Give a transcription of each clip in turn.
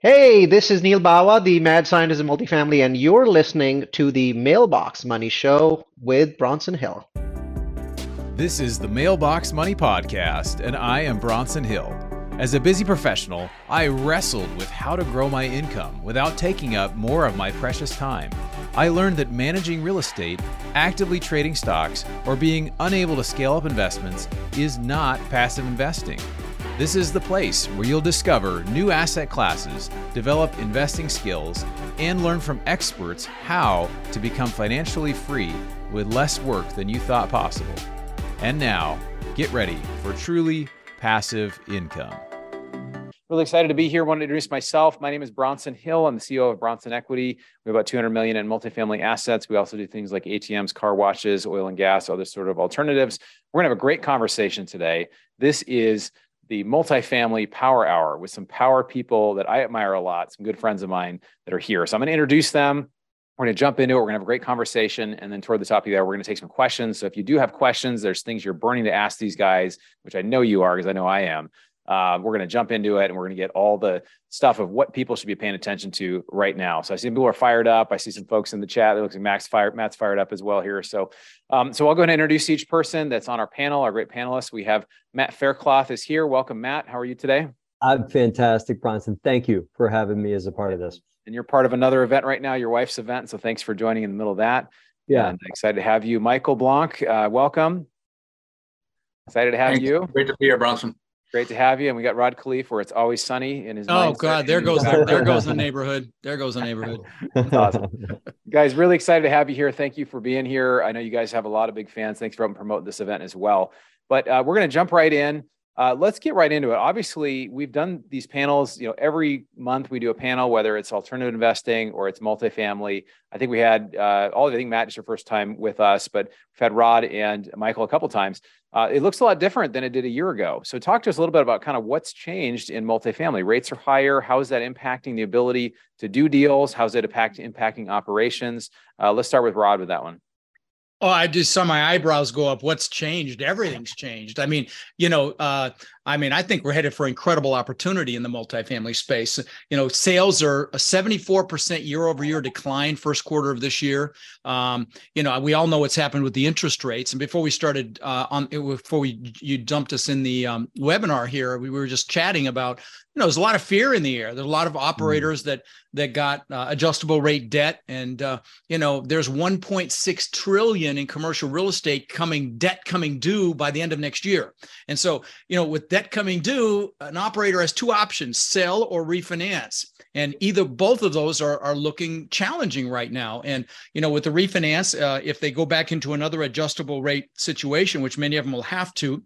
Hey, this is Neal Bawa, the mad scientist of multifamily, and you're listening to the Mailbox Money Show with Bronson Hill. This is the Mailbox Money Podcast, and I am Bronson Hill. As a busy professional, I wrestled with how to grow my income without taking up more of my precious time. I learned that managing real estate, actively trading stocks, or being unable to scale up investments is not passive investing. This is the place where you'll discover new asset classes, develop investing skills, and learn from experts how to become financially free with less work than you thought possible. And now, get ready for truly passive income. Really excited to be here. Want to introduce myself. My name is Bronson Hill. I'm the CEO of Bronson Equity. We have about 200 million in multifamily assets. We also do things like ATMs, car washes, oil and gas, other sort of alternatives. We're going to have a great conversation today. This is the multifamily power hour with some power people that I admire a lot, some good friends of mine that are here. So I'm going to introduce them. We're going to jump into it. We're going to have a great conversation. And then toward the top of there, we're going to take some questions. So if you do have questions, there's things you're burning to ask these guys, which I know you are because I know I am. Uh, we're going to jump into it and we're going to get all the stuff of what people should be paying attention to right now. So I see people are fired up. I see some folks in the chat. It looks like Max fired, Matt's fired up as well here. So, um, so I'll go ahead and introduce each person that's on our panel, our great panelists. We have Matt Faircloth is here. Welcome, Matt. How are you today? I'm fantastic, Bronson. Thank you for having me as a part of this. And you're part of another event right now, your wife's event. So thanks for joining in the middle of that. Yeah. And excited to have you. Michael Blank, uh, welcome. Excited to have Thanks. you. Great to be here, Bronson. Great to have you. And we got Rod Khleif, where it's always sunny in his. Oh. God, there goes the, there goes the neighborhood. There goes the neighborhood. Awesome. guys, really excited to have you here. Thank you for being here. I know you guys have a lot of big fans. Thanks for helping promote this event as well. But uh, we're going to jump right in. Uh, let's get right into it. Obviously, we've done these panels. You know, every month we do a panel, whether it's alternative investing or it's multifamily. I think we had uh, all. I think Matt is your first time with us, but we've had Rod and Michael a couple times. Uh, it looks a lot different than it did a year ago. So, talk to us a little bit about kind of what's changed in multifamily. Rates are higher. How is that impacting the ability to do deals? How's it impact, impacting operations? Uh, let's start with Rod with that one. Oh, I just saw my eyebrows go up. What's changed? Everything's changed. I mean, you know, uh, I mean, I think we're headed for incredible opportunity in the multifamily space. You know, sales are a 74% year over year decline first quarter of this year. Um, you know, we all know what's happened with the interest rates. And before we started uh, on, before we you dumped us in the um, webinar here, we were just chatting about, you know, there's a lot of fear in the air. There's a lot of operators mm. that that got uh, adjustable rate debt, and uh, you know, there's 1.6 trillion in commercial real estate coming debt coming due by the end of next year. And so, you know, with debt coming due, an operator has two options: sell or refinance. And either both of those are, are looking challenging right now. And you know, with the refinance, uh, if they go back into another adjustable rate situation, which many of them will have to,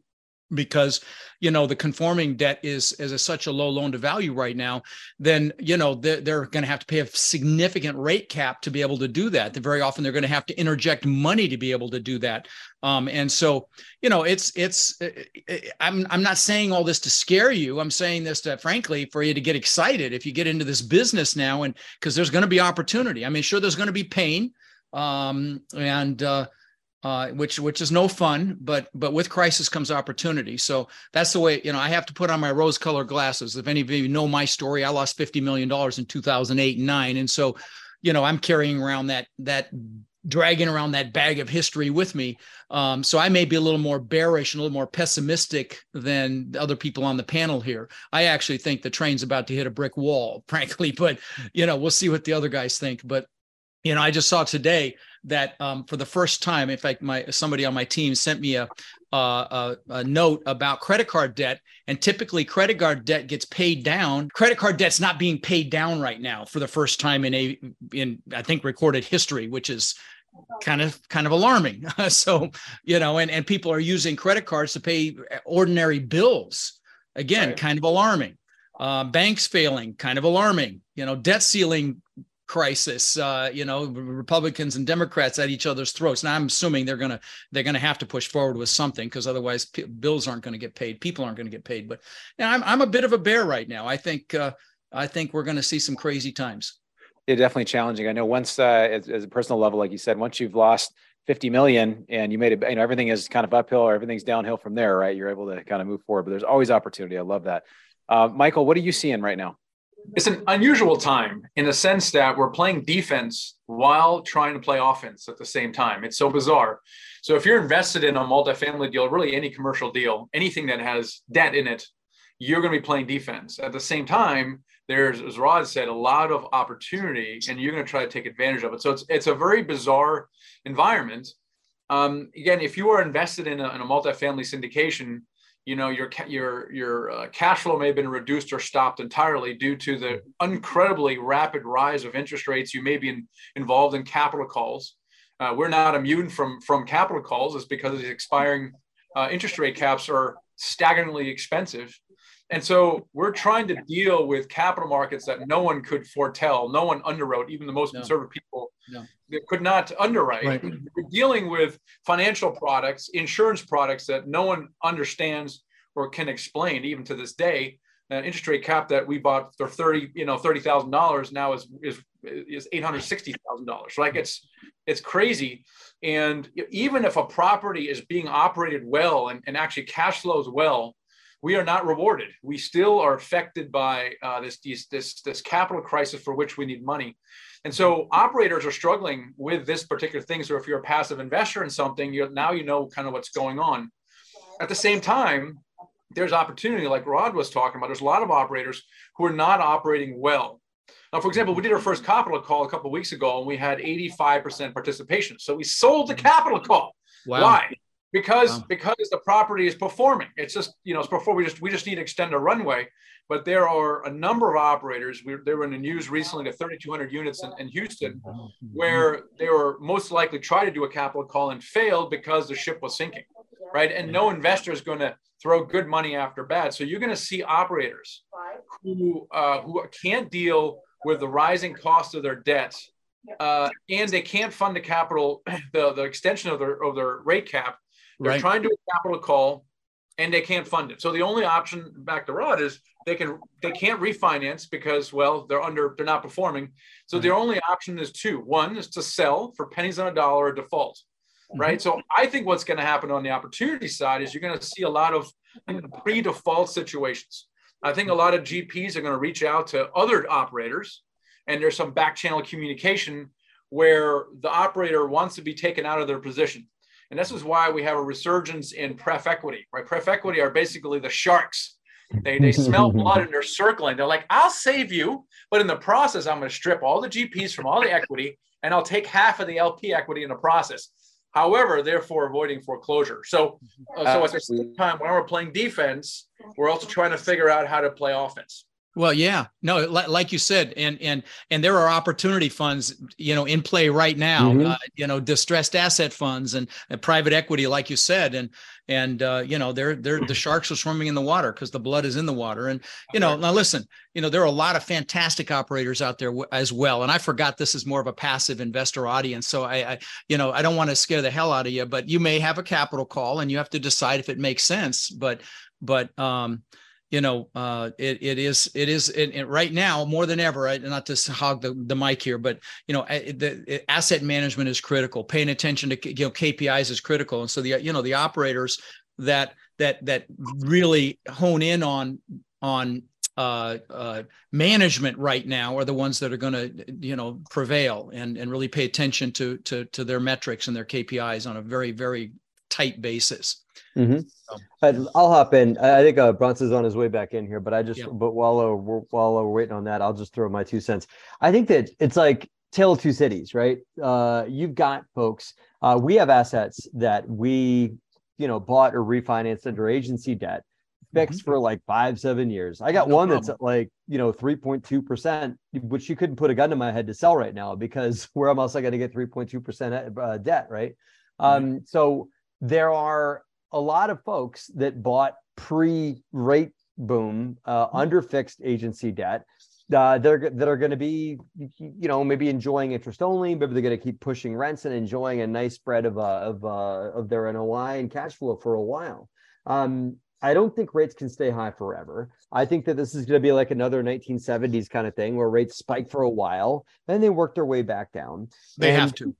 because you know the conforming debt is is a, such a low loan to value right now then you know they're, they're going to have to pay a significant rate cap to be able to do that. Very often they're going to have to interject money to be able to do that. Um, and so you know it's it's uh, uh, i'm i'm not saying all this to scare you. I'm saying this to frankly for you to get excited if you get into this business now and because there's going to be opportunity. I mean sure there's going to be pain um, and uh, uh, which which is no fun, but but with crisis comes opportunity. So that's the way you know I have to put on my rose-colored glasses. If any of you know my story, I lost fifty million dollars in two thousand eight and nine, and so you know I'm carrying around that that dragging around that bag of history with me. Um, so I may be a little more bearish and a little more pessimistic than the other people on the panel here. I actually think the train's about to hit a brick wall, frankly, but you know we'll see what the other guys think. But you know I just saw today that um, for the first time, in fact, my somebody on my team sent me a, a, a note about credit card debt, and typically credit card debt gets paid down. Credit card debt's not being paid down right now for the first time in a in I think recorded history, which is kind of kind of alarming. so you know, and and people are using credit cards to pay ordinary bills. Again, right. kind of alarming. Uh, banks failing, kind of alarming. You know, debt ceiling crisis. Uh, you know, Republicans and Democrats at each other's throats. Now I'm assuming they're gonna they're gonna have to push forward with something because otherwise p- bills aren't going to get paid. People aren't going to get paid. But now I'm I'm a bit of a bear right now. I think uh, I think we're going to see some crazy times. Yeah, definitely challenging. I know once uh, as, as a personal level, like you said, once you've lost 50 million and you made it, you know, everything is kind of uphill or everything's downhill from there, right? You're able to kind of move forward, but there's always opportunity. I love that. Uh, Michael, what are you seeing right now? It's an unusual time in the sense that we're playing defense while trying to play offense at the same time. It's so bizarre. So if you're invested in a multifamily deal, really any commercial deal, anything that has debt in it, you're going to be playing defense. At the same time, there's, as Rod said, a lot of opportunity, and you're going to try to take advantage of it. So it's it's a very bizarre environment. Um, again, if you are invested in a, in a multifamily syndication, you know your your your uh, cash flow may have been reduced or stopped entirely due to the incredibly rapid rise of interest rates. You may be in, involved in capital calls. Uh, we're not immune from from capital calls. It's because the expiring uh, interest rate caps are staggeringly expensive. And so we're trying to deal with capital markets that no one could foretell, no one underwrote, even the most no. conservative people no. that could not underwrite. Right. We're dealing with financial products, insurance products that no one understands or can explain, even to this day. An interest rate cap that we bought for thirty, you know, thirty thousand dollars now is is is eight hundred sixty thousand dollars. Like it's it's crazy. And even if a property is being operated well and, and actually cash flows well, we are not rewarded. We still are affected by uh, this, this, this capital crisis for which we need money. And so operators are struggling with this particular thing. So if you're a passive investor in something, you now you know kind of what's going on. At the same time, there's opportunity, like Rod was talking about. There's a lot of operators who are not operating well. Now, for example, we did our first capital call a couple of weeks ago, and we had 85% participation. So we sold the capital call. Wow. Why? Because wow. because the property is performing. It's just you know it's before we just we just need to extend a runway. But there are a number of operators. We, they were in the news recently to 3,200 units in, in Houston, where they were most likely try to do a capital call and failed because the ship was sinking, right? And no investor is going to throw good money after bad. So you're going to see operators who uh, who can't deal with the rising cost of their debts, uh, and they can't fund the capital, the, the extension of their of their rate cap they're right. trying to do a capital call and they can't fund it. So the only option back to Rod is they can they can't refinance because well they're under they're not performing. So mm-hmm. their only option is two. One is to sell for pennies on a dollar or default. Mm-hmm. Right. So I think what's going to happen on the opportunity side is you're going to see a lot of pre-default situations. I think a lot of GPs are going to reach out to other operators, and there's some back channel communication where the operator wants to be taken out of their position. And this is why we have a resurgence in pref equity, right? Pref equity are basically the sharks. They, they smell blood and they're circling. They're like, I'll save you. But in the process, I'm going to strip all the GPs from all the equity and I'll take half of the LP equity in the process. However, therefore avoiding foreclosure. So, uh, so at the same time, when we're playing defense, we're also trying to figure out how to play offense. Well, yeah, no, like you said, and and and there are opportunity funds, you know, in play right now. Mm-hmm. Uh, you know, distressed asset funds and, and, private equity, like you said, and and uh, you know, they're they're the sharks are swimming in the water because the blood is in the water. And you know, now listen, you know, there are a lot of fantastic operators out there as well. And I forgot this is more of a passive investor audience, so I, I, you know, I don't want to scare the hell out of you, but you may have a capital call and you have to decide if it makes sense. But but um you know, uh, it, it is it is it, it right now more than ever. Right? Not to hog the, the mic here, but you know, the asset management is critical. Paying attention to you know KPIs is critical, and so the you know the operators that that that really hone in on on uh, uh, management right now are the ones that are going to you know prevail and and really pay attention to to to their metrics and their KPIs on a very very tight basis. Mm-hmm. So, I'll hop in. I think uh, Bronson's on his way back in here, but I just, yeah. but while uh, we're, while we're waiting on that, I'll just throw my two cents. I think that it's like tale of two cities, right? Uh, you've got folks. Uh, we have assets that we, you know, bought or refinanced under agency debt, fixed mm-hmm. for like five, seven years. I got no one problem. that's like, you know, three point two percent, which you couldn't put a gun to my head to sell right now because where am I going to get three point two percent uh, debt, right? Mm-hmm. Um, so there are a lot of folks that bought pre-rate boom uh, mm-hmm. under fixed agency debt uh, they're that are going to be you know maybe enjoying interest only maybe they're going to keep pushing rents and enjoying a nice spread of uh, of uh, of their NOI and cash flow for a while um, I don't think rates can stay high forever. I think that this is going to be like another 1970s kind of thing where rates spike for a while then they work their way back down. They and, have to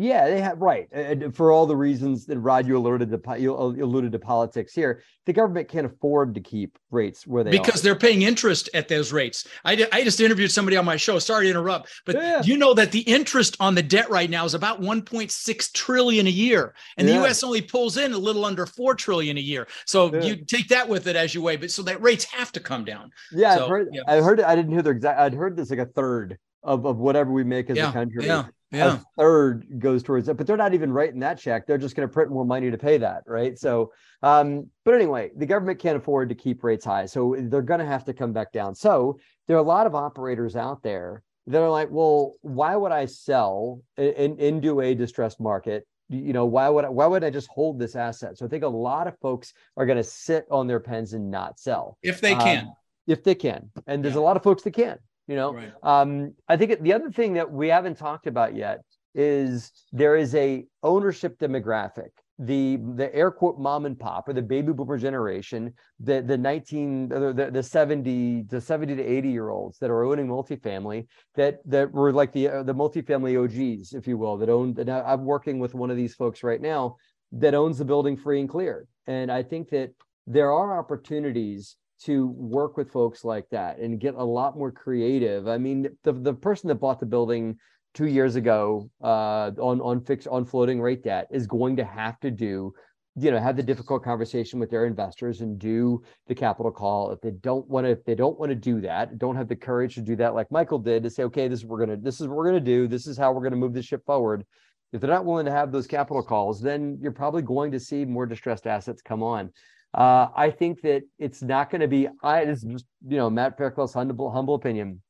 Yeah, they have right. And for all the reasons that Rod you alluded to, you alluded to politics here. The government can't afford to keep rates where they are. because are. they're paying interest at those rates. I, I just interviewed somebody on my show. Sorry to interrupt, but yeah. you know that the interest on the debt right now is about 1.6 trillion a year, and yeah. the U.S. only pulls in a little under four trillion a year. So yeah. you take that with it as you weigh. But so that rates have to come down. Yeah, so, I've heard. I heard. I didn't hear the exact. I'd heard this like a third of, of whatever we make as a country. Yeah yeah. a third goes towards it, but they're not even writing that check. They're just going to print more money to pay that, right? So, um, but anyway, the government can't afford to keep rates high, so they're going to have to come back down. So there are a lot of operators out there that are like, well, why would I sell in, into a distressed market? You know, why would I, why would I just hold this asset? So I think a lot of folks are going to sit on their pens and not sell if they can. Um, if they can, and there's yeah. a lot of folks that can you know? Right. um, i think the other thing that we haven't talked about yet is there is a ownership demographic. The the air quote mom and pop or the baby boomer generation the the 19 the, the 70 the 70 to 80 year olds that are owning multifamily that that were like the uh, the multifamily og's if you will that own that i'm working with one of these folks right now that owns the building free and clear. And i think that there are opportunities to work with folks like that and get a lot more creative. I mean, the the person that bought the building two years ago uh, on on fixed on floating rate debt is going to have to do you know have the difficult conversation with their investors and do the capital call. If they don't want to if they don't want to do that don't have the courage to do that like michael did to say okay this is we're gonna this is what we're gonna do. This is how we're gonna move the ship forward. If they're not willing to have those capital calls then you're probably going to see more distressed assets come on uh, I think that it's not going to be. I this is just you know Matt Faircloth's humble humble opinion.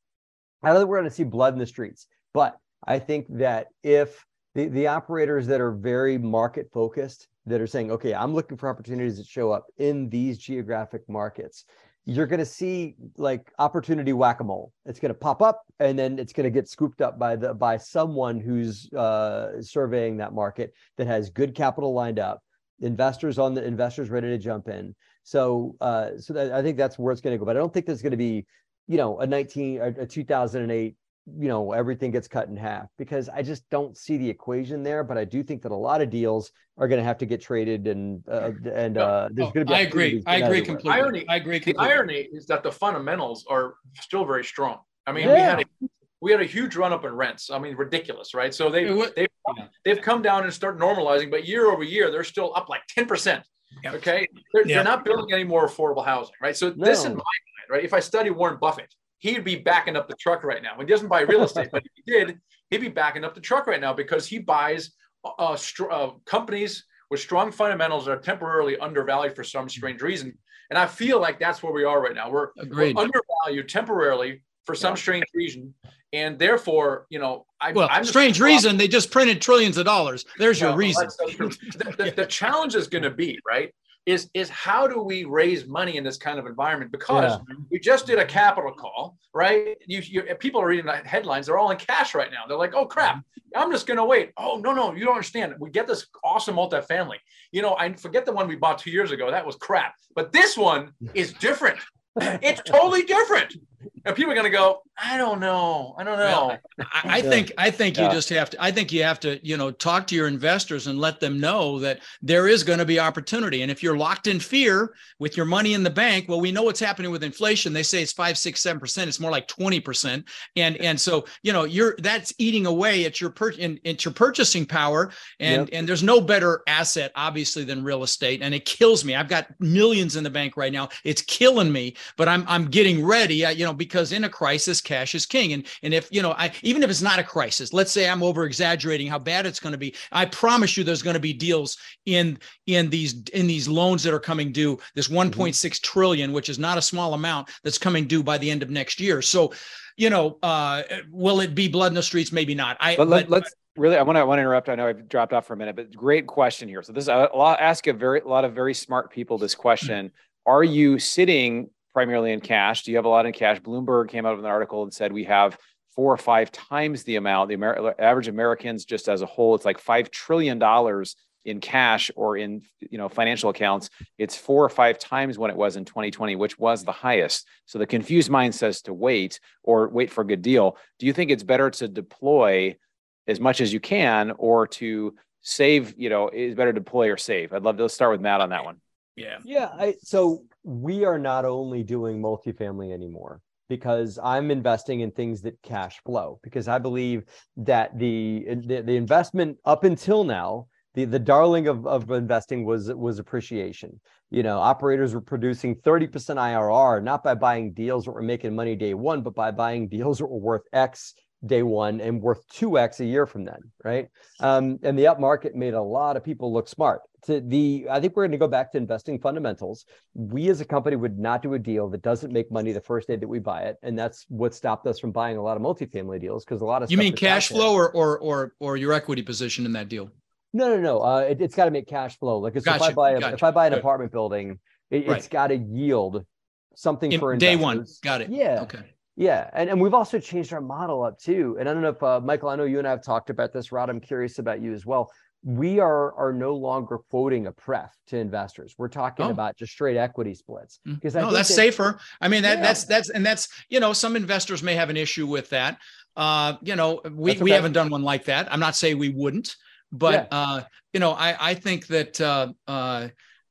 I don't think we're going to see blood in the streets, but I think that if the the operators that are very market focused, that are saying, okay, I'm looking for opportunities that show up in these geographic markets, you're going to see like opportunity whack-a-mole. It's going to pop up and then it's going to get scooped up by the by someone who's uh, surveying that market that has good capital lined up investors on the investors ready to jump in. So, uh, so that, I think that's where it's going to go. But I don't think there's going to be, you know, a 19, a, a 2008, you know, everything gets cut in half because I just don't see the equation there. But I do think that a lot of deals are going to have to get traded, and uh, and uh, there's oh, going to be. I agree. I agree completely. Irony, I agree. Completely. The irony is that the fundamentals are still very strong. I mean, yeah. we had a we had a huge run up in rents. I mean, ridiculous, right? So they they've they've come down and start normalizing, but year over year they're still up like ten percent. Okay, they're, they're, not building any more affordable housing, right? So no. this in my mind, right? If I study Warren Buffett, he'd be backing up the truck right now. He doesn't buy real estate, but if he did, he'd be backing up the truck right now because he buys uh, uh, companies with strong fundamentals that are temporarily undervalued for some strange reason. And I feel like that's where we are right now. We're, we're undervalued temporarily for some yeah. strange reason and therefore, you know, I, well, I'm strange reason they just printed trillions of dollars. There's your reason. So the, the, the, challenge is going to be right. Is is how do we raise money in this kind of environment? Because yeah. we just did a capital call, right? You, you people are reading the headlines. They're all in cash right now. They're like, oh crap, I'm just going to wait. Oh no, no, you don't understand. We get this awesome multifamily. You know, I forget the one we bought two years ago. That was crap. But this one is different. it's totally different. And people are going to go, I don't know. I don't know. Well, I, I, think I think yeah. you just have to. I think you have to, you know, talk to your investors and let them know that there is going to be opportunity. And if you're locked in fear with your money in the bank, well, we know what's happening with inflation. They say it's five, six, seven percent. It's more like twenty percent. And and so you know, you're that's eating away at your per in, at your purchasing power. And yep. and there's no better asset, obviously, than real estate. And it kills me. I've got millions in the bank right now. It's killing me. But I'm I'm getting ready. You know, because in a crisis cash is king. And, and if, you know, I, even if it's not a crisis, let's say I'm over exaggerating how bad it's going to be. I promise you there's going to be deals in, in these, in these loans that are coming due, this mm-hmm. 1.6 mm-hmm. trillion, which is not a small amount that's coming due by the end of next year. So, you know, uh, will it be blood in the streets? Maybe not. I, but, let, us really, I want to, I want to interrupt. I know I've dropped off for a minute, but great question here. So this, I'll ask a very, a lot of very smart people this question. Are you sitting primarily in cash. Do you have a lot in cash? Bloomberg came out with an article and said we have four or five times the amount. The Amer- average Americans, just as a whole, it's like five trillion dollars in cash or in you know financial accounts. It's four or five times what it was in 2020, which was the highest. So the confused mind says to wait or wait for a good deal. Do you think it's better to deploy? as much as you can or to save, you know, is better to deploy or save? I'd love to start with Matt on that one. Yeah. Yeah. I, so we are not only doing multifamily anymore because I'm investing in things that cash flow because I believe that the the, the investment up until now the the darling of, of investing was was appreciation. You know, operators were producing 30% IRR, not by buying deals that were making money day one, but by buying deals that were worth X day one and worth 2x a year from then right? Um, and the up market made a lot of people look smart. To the i think we're going to go back to investing fundamentals. We as a company would not do a deal that doesn't make money the first day that we buy it and that's what stopped us from buying a lot of multifamily deals because a lot of you mean cash flow or, or or or your equity position in that deal? No no no. Uh, it, has got to make cash flow. Like gotcha, if i buy a, gotcha. if i buy an apartment building it, has got to yield something in, for investors. day one. got it. Yeah. Okay yeah, and, and we've also changed our model up too. And I don't know if uh, Michael, I know you and I have talked about this. Rod, I'm curious about you as well. We are are no longer quoting a pref to investors. We're talking oh. about just straight equity splits mm. because no, that's that, safer. I mean that yeah. that's that's and that's you know some investors may have an issue with that. Uh, you know, we okay. we haven't done one like that. I'm not saying we wouldn't, but yeah. uh, you know, I I think that uh, uh,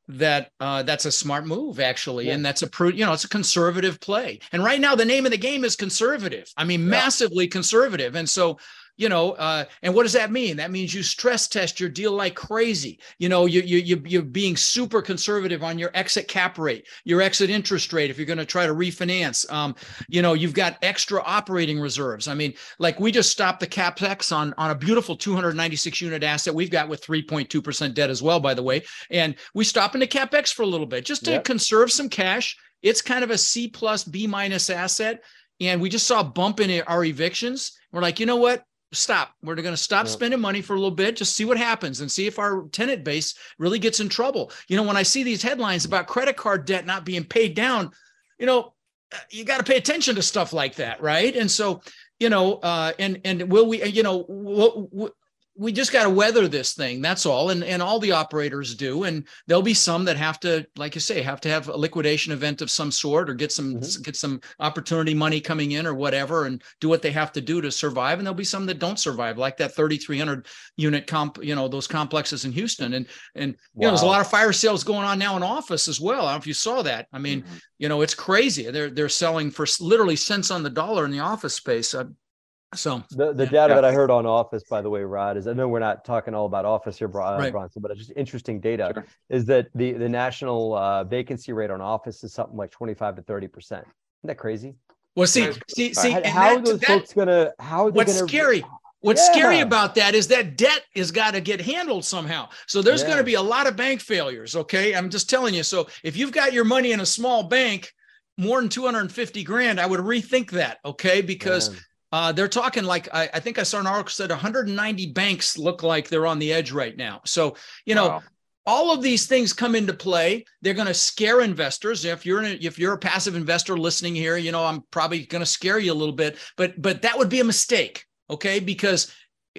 that uh, that's a smart move actually yeah. and that's a you know it's a conservative play and right now the name of the game is conservative i mean yeah. massively conservative and so you know, uh, and what does that mean? That means you stress test your deal like crazy. You know, you, you, you, you're being super conservative on your exit cap rate, your exit interest rate if you're going to try to refinance. Um, you know, you've got extra operating reserves. I mean, like we just stopped the capex on, on a beautiful 296 unit asset we've got with 3.2% debt as well, by the way. And we stop into capex for a little bit just to yep. conserve some cash. It's kind of a C plus B minus asset. And we just saw a bump in our evictions. We're like, you know what? Stop. We're going to stop yep. spending money for a little bit, just see what happens and see if our tenant base really gets in trouble. You know, when I see these headlines about credit card debt not being paid down, you know, uh, you got to pay attention to stuff like that, right? And so, you know, uh, and and will we, you know, will, we just got to weather this thing that's all and and all the operators do and there'll be some that have to like you say have to have a liquidation event of some sort or get some mm-hmm. get some opportunity money coming in or whatever and do what they have to do to survive and there'll be some that don't survive like that 3300 unit comp you know those complexes in Houston and and wow. you know there's a lot of fire sales going on now in office as well I don't know if you saw that I mean mm-hmm. you know it's crazy they're they're selling for literally cents on the dollar in the office space uh, so the, the yeah, data yeah. that I heard on Office, by the way, Rod, is I know we're not talking all about Office here, right. Bronson, but it's just interesting data sure. is that the the national uh, vacancy rate on Office is something like twenty five to thirty percent. Isn't that crazy? Well, see, see, see, how, how that, are those that, folks gonna? How are what's gonna, scary? What's yeah. scary about that is that debt has got to get handled somehow. So there's yeah. going to be a lot of bank failures. Okay, I'm just telling you. So if you've got your money in a small bank, more than 250 grand, I would rethink that. Okay, because. Man uh, they're talking like I, I, think I saw an article said 190 banks look like they're on the edge right now. So you know, wow. all of these things come into play. They're going to scare investors. If you're a, if you're a passive investor listening here, you know I'm probably going to scare you a little bit, but but that would be a mistake. Okay, because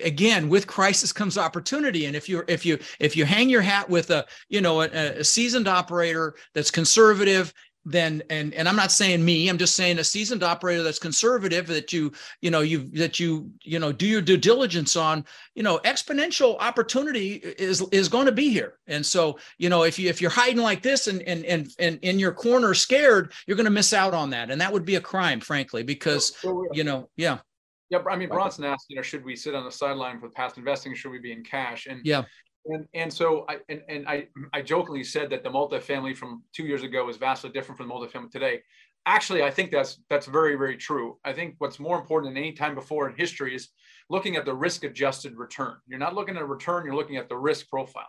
again with crisis comes opportunity and if you if you if you hang your hat with a you know a, a seasoned operator that's conservative then and and I'm not saying me, I'm just saying a seasoned operator that's conservative that you you know you that you you know do your due diligence on, you know, exponential opportunity is is going to be here. And so, you know, if you if you're hiding like this and and and and in your corner scared, you're going to miss out on that. And that would be a crime, frankly, because so, you know, yeah. Yeah, I mean, Bronson asked, you know, should we sit on the sideline with past investing? Should we be in cash? And yeah, and and so I and, and I I jokingly said that the multifamily from two years ago is vastly different from the multifamily today. Actually, I think that's that's very very true. I think what's more important than any time before in history is looking at the risk adjusted return. You're not looking at a return, you're looking at the risk profile.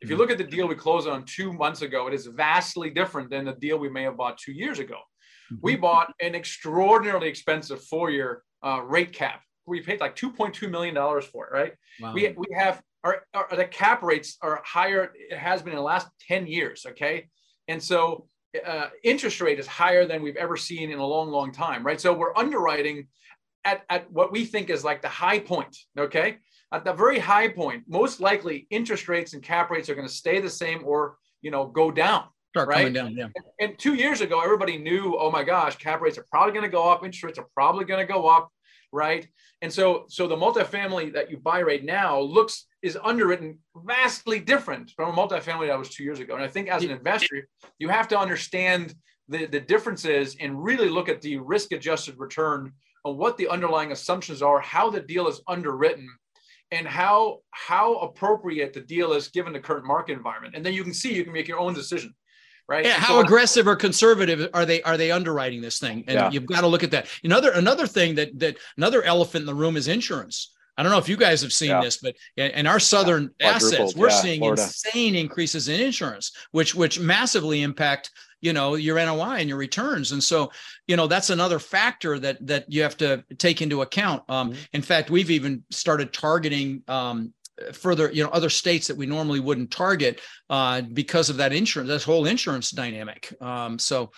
If you look at the deal we closed on two months ago, it is vastly different than the deal we may have bought two years ago. We mm-hmm. bought an extraordinarily expensive four year uh, rate cap. We paid like $2.2 million for it, right? Wow. We, we have our, our, the cap rates are higher. It has been in the last 10 years. Okay. And so uh, interest rate is higher than we've ever seen in a long, long time. Right. So we're underwriting at, at what we think is like the high point. Okay. At the very high point, most likely interest rates and cap rates are going to stay the same or, you know, go down. Start right? coming down, yeah. And, and two years ago, everybody knew, oh my gosh, cap rates are probably going to go up, interest rates are probably going to go up right? And so, so the multifamily that you buy right now looks is underwritten vastly different from a multifamily that was two years ago. And I think as an investor, you have to understand the, the differences and really look at the risk adjusted return on what the underlying assumptions are, how the deal is underwritten, and how how appropriate the deal is given the current market environment. And then you can see you can make your own decision right? Yeah, how so, aggressive or conservative are they are they underwriting this thing? And yeah. you've got to look at that. Another another thing that that another elephant in the room is insurance. I don't know if you guys have seen yeah. this, but in our southern yeah. assets, we're seeing Florida. insane increases in insurance, which which massively impact you know your NOI and your returns. And so, you know, that's another factor that that you have to take into account. Um, mm-hmm. In fact, we've even started targeting um, further, you know, other states that we normally wouldn't target uh, because of that insurance, this whole insurance dynamic. Um, so,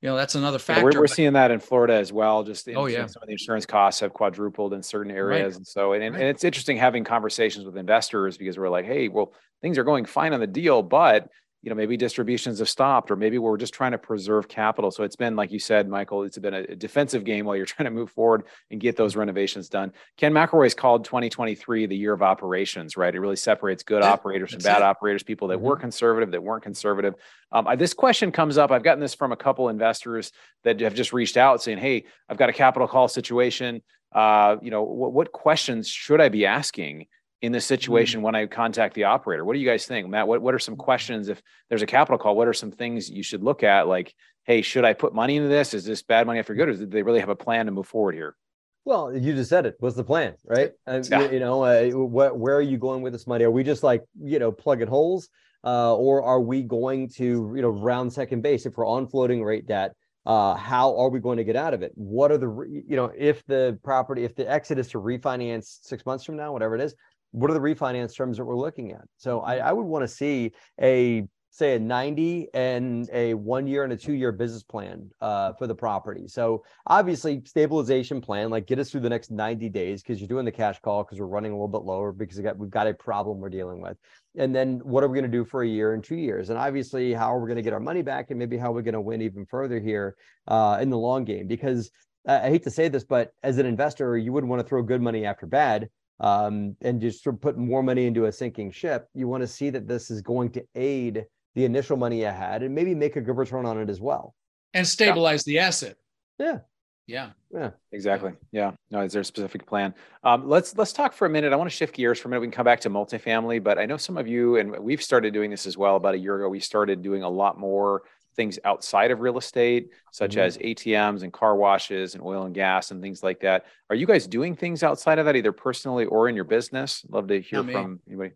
you know, that's another factor. Yeah, we're, we're seeing that in Florida as well. Just oh yeah, some of the insurance costs have quadrupled in certain areas, right. and so and, right. and it's interesting having conversations with investors because we're like, hey, well, things are going fine on the deal, but you know maybe distributions have stopped or maybe we're just trying to preserve capital. So it's been like you said michael it's been a defensive game while you're trying to move forward and get those renovations done. Ken mcelroy's called 2023 the year of operations right? It really separates good operators from bad it. operators people that mm-hmm. were conservative that weren't conservative. Um, I, this question comes up i've gotten this from a couple investors that have just reached out saying hey i've got a capital call situation. Uh, you know what, what questions should i be asking in this situation mm-hmm. when I contact the operator? What do you guys think, Matt? What what are some questions if there's a capital call? What are some things you should look at? Like, hey, should I put money into this? Is this bad money after good? Or do they really have a plan to move forward here? Well, you just said it. What's the plan, right? Uh, yeah. You know, uh, wh- where are you going with this money? Are we just like you know plugging holes, uh, or are we going to you know round second base if we're on floating rate debt? Uh, how are we going to get out of it? What are the you know if the property if the exit is to refinance six months from now, whatever it is, what are the refinance terms that we're looking at? So I, I would want to see a say a 90 and a one year and a two year business plan uh, for the property. So obviously stabilization plan, like get us through the next 90 days because you're doing the cash call because we're running a little bit lower because we got, we've got a problem we're dealing with. And then what are we going to do for a year and two years? And obviously how are we going to get our money back and maybe how we're going to win even further here uh, in the long game? Because I hate to say this, but as an investor, you wouldn't want to throw good money after bad um, and just sort of put more money into a sinking ship, you want to see that this is going to aid the initial money you had and maybe make a good return on it as well. And stabilize yeah. the asset. Yeah. Yeah. Yeah. Exactly. Yeah. No, is there a specific plan? Um, let's let's talk for a minute. I want to shift gears for a minute. We can come back to multifamily, but I know some of you, and we've started doing this as well. About a year ago, we started doing a lot more things outside of real estate, such mm-hmm. as ATMs and car washes and oil and gas and things like that. Are you guys doing things outside of that, either personally or in your business? Love to hear from anybody.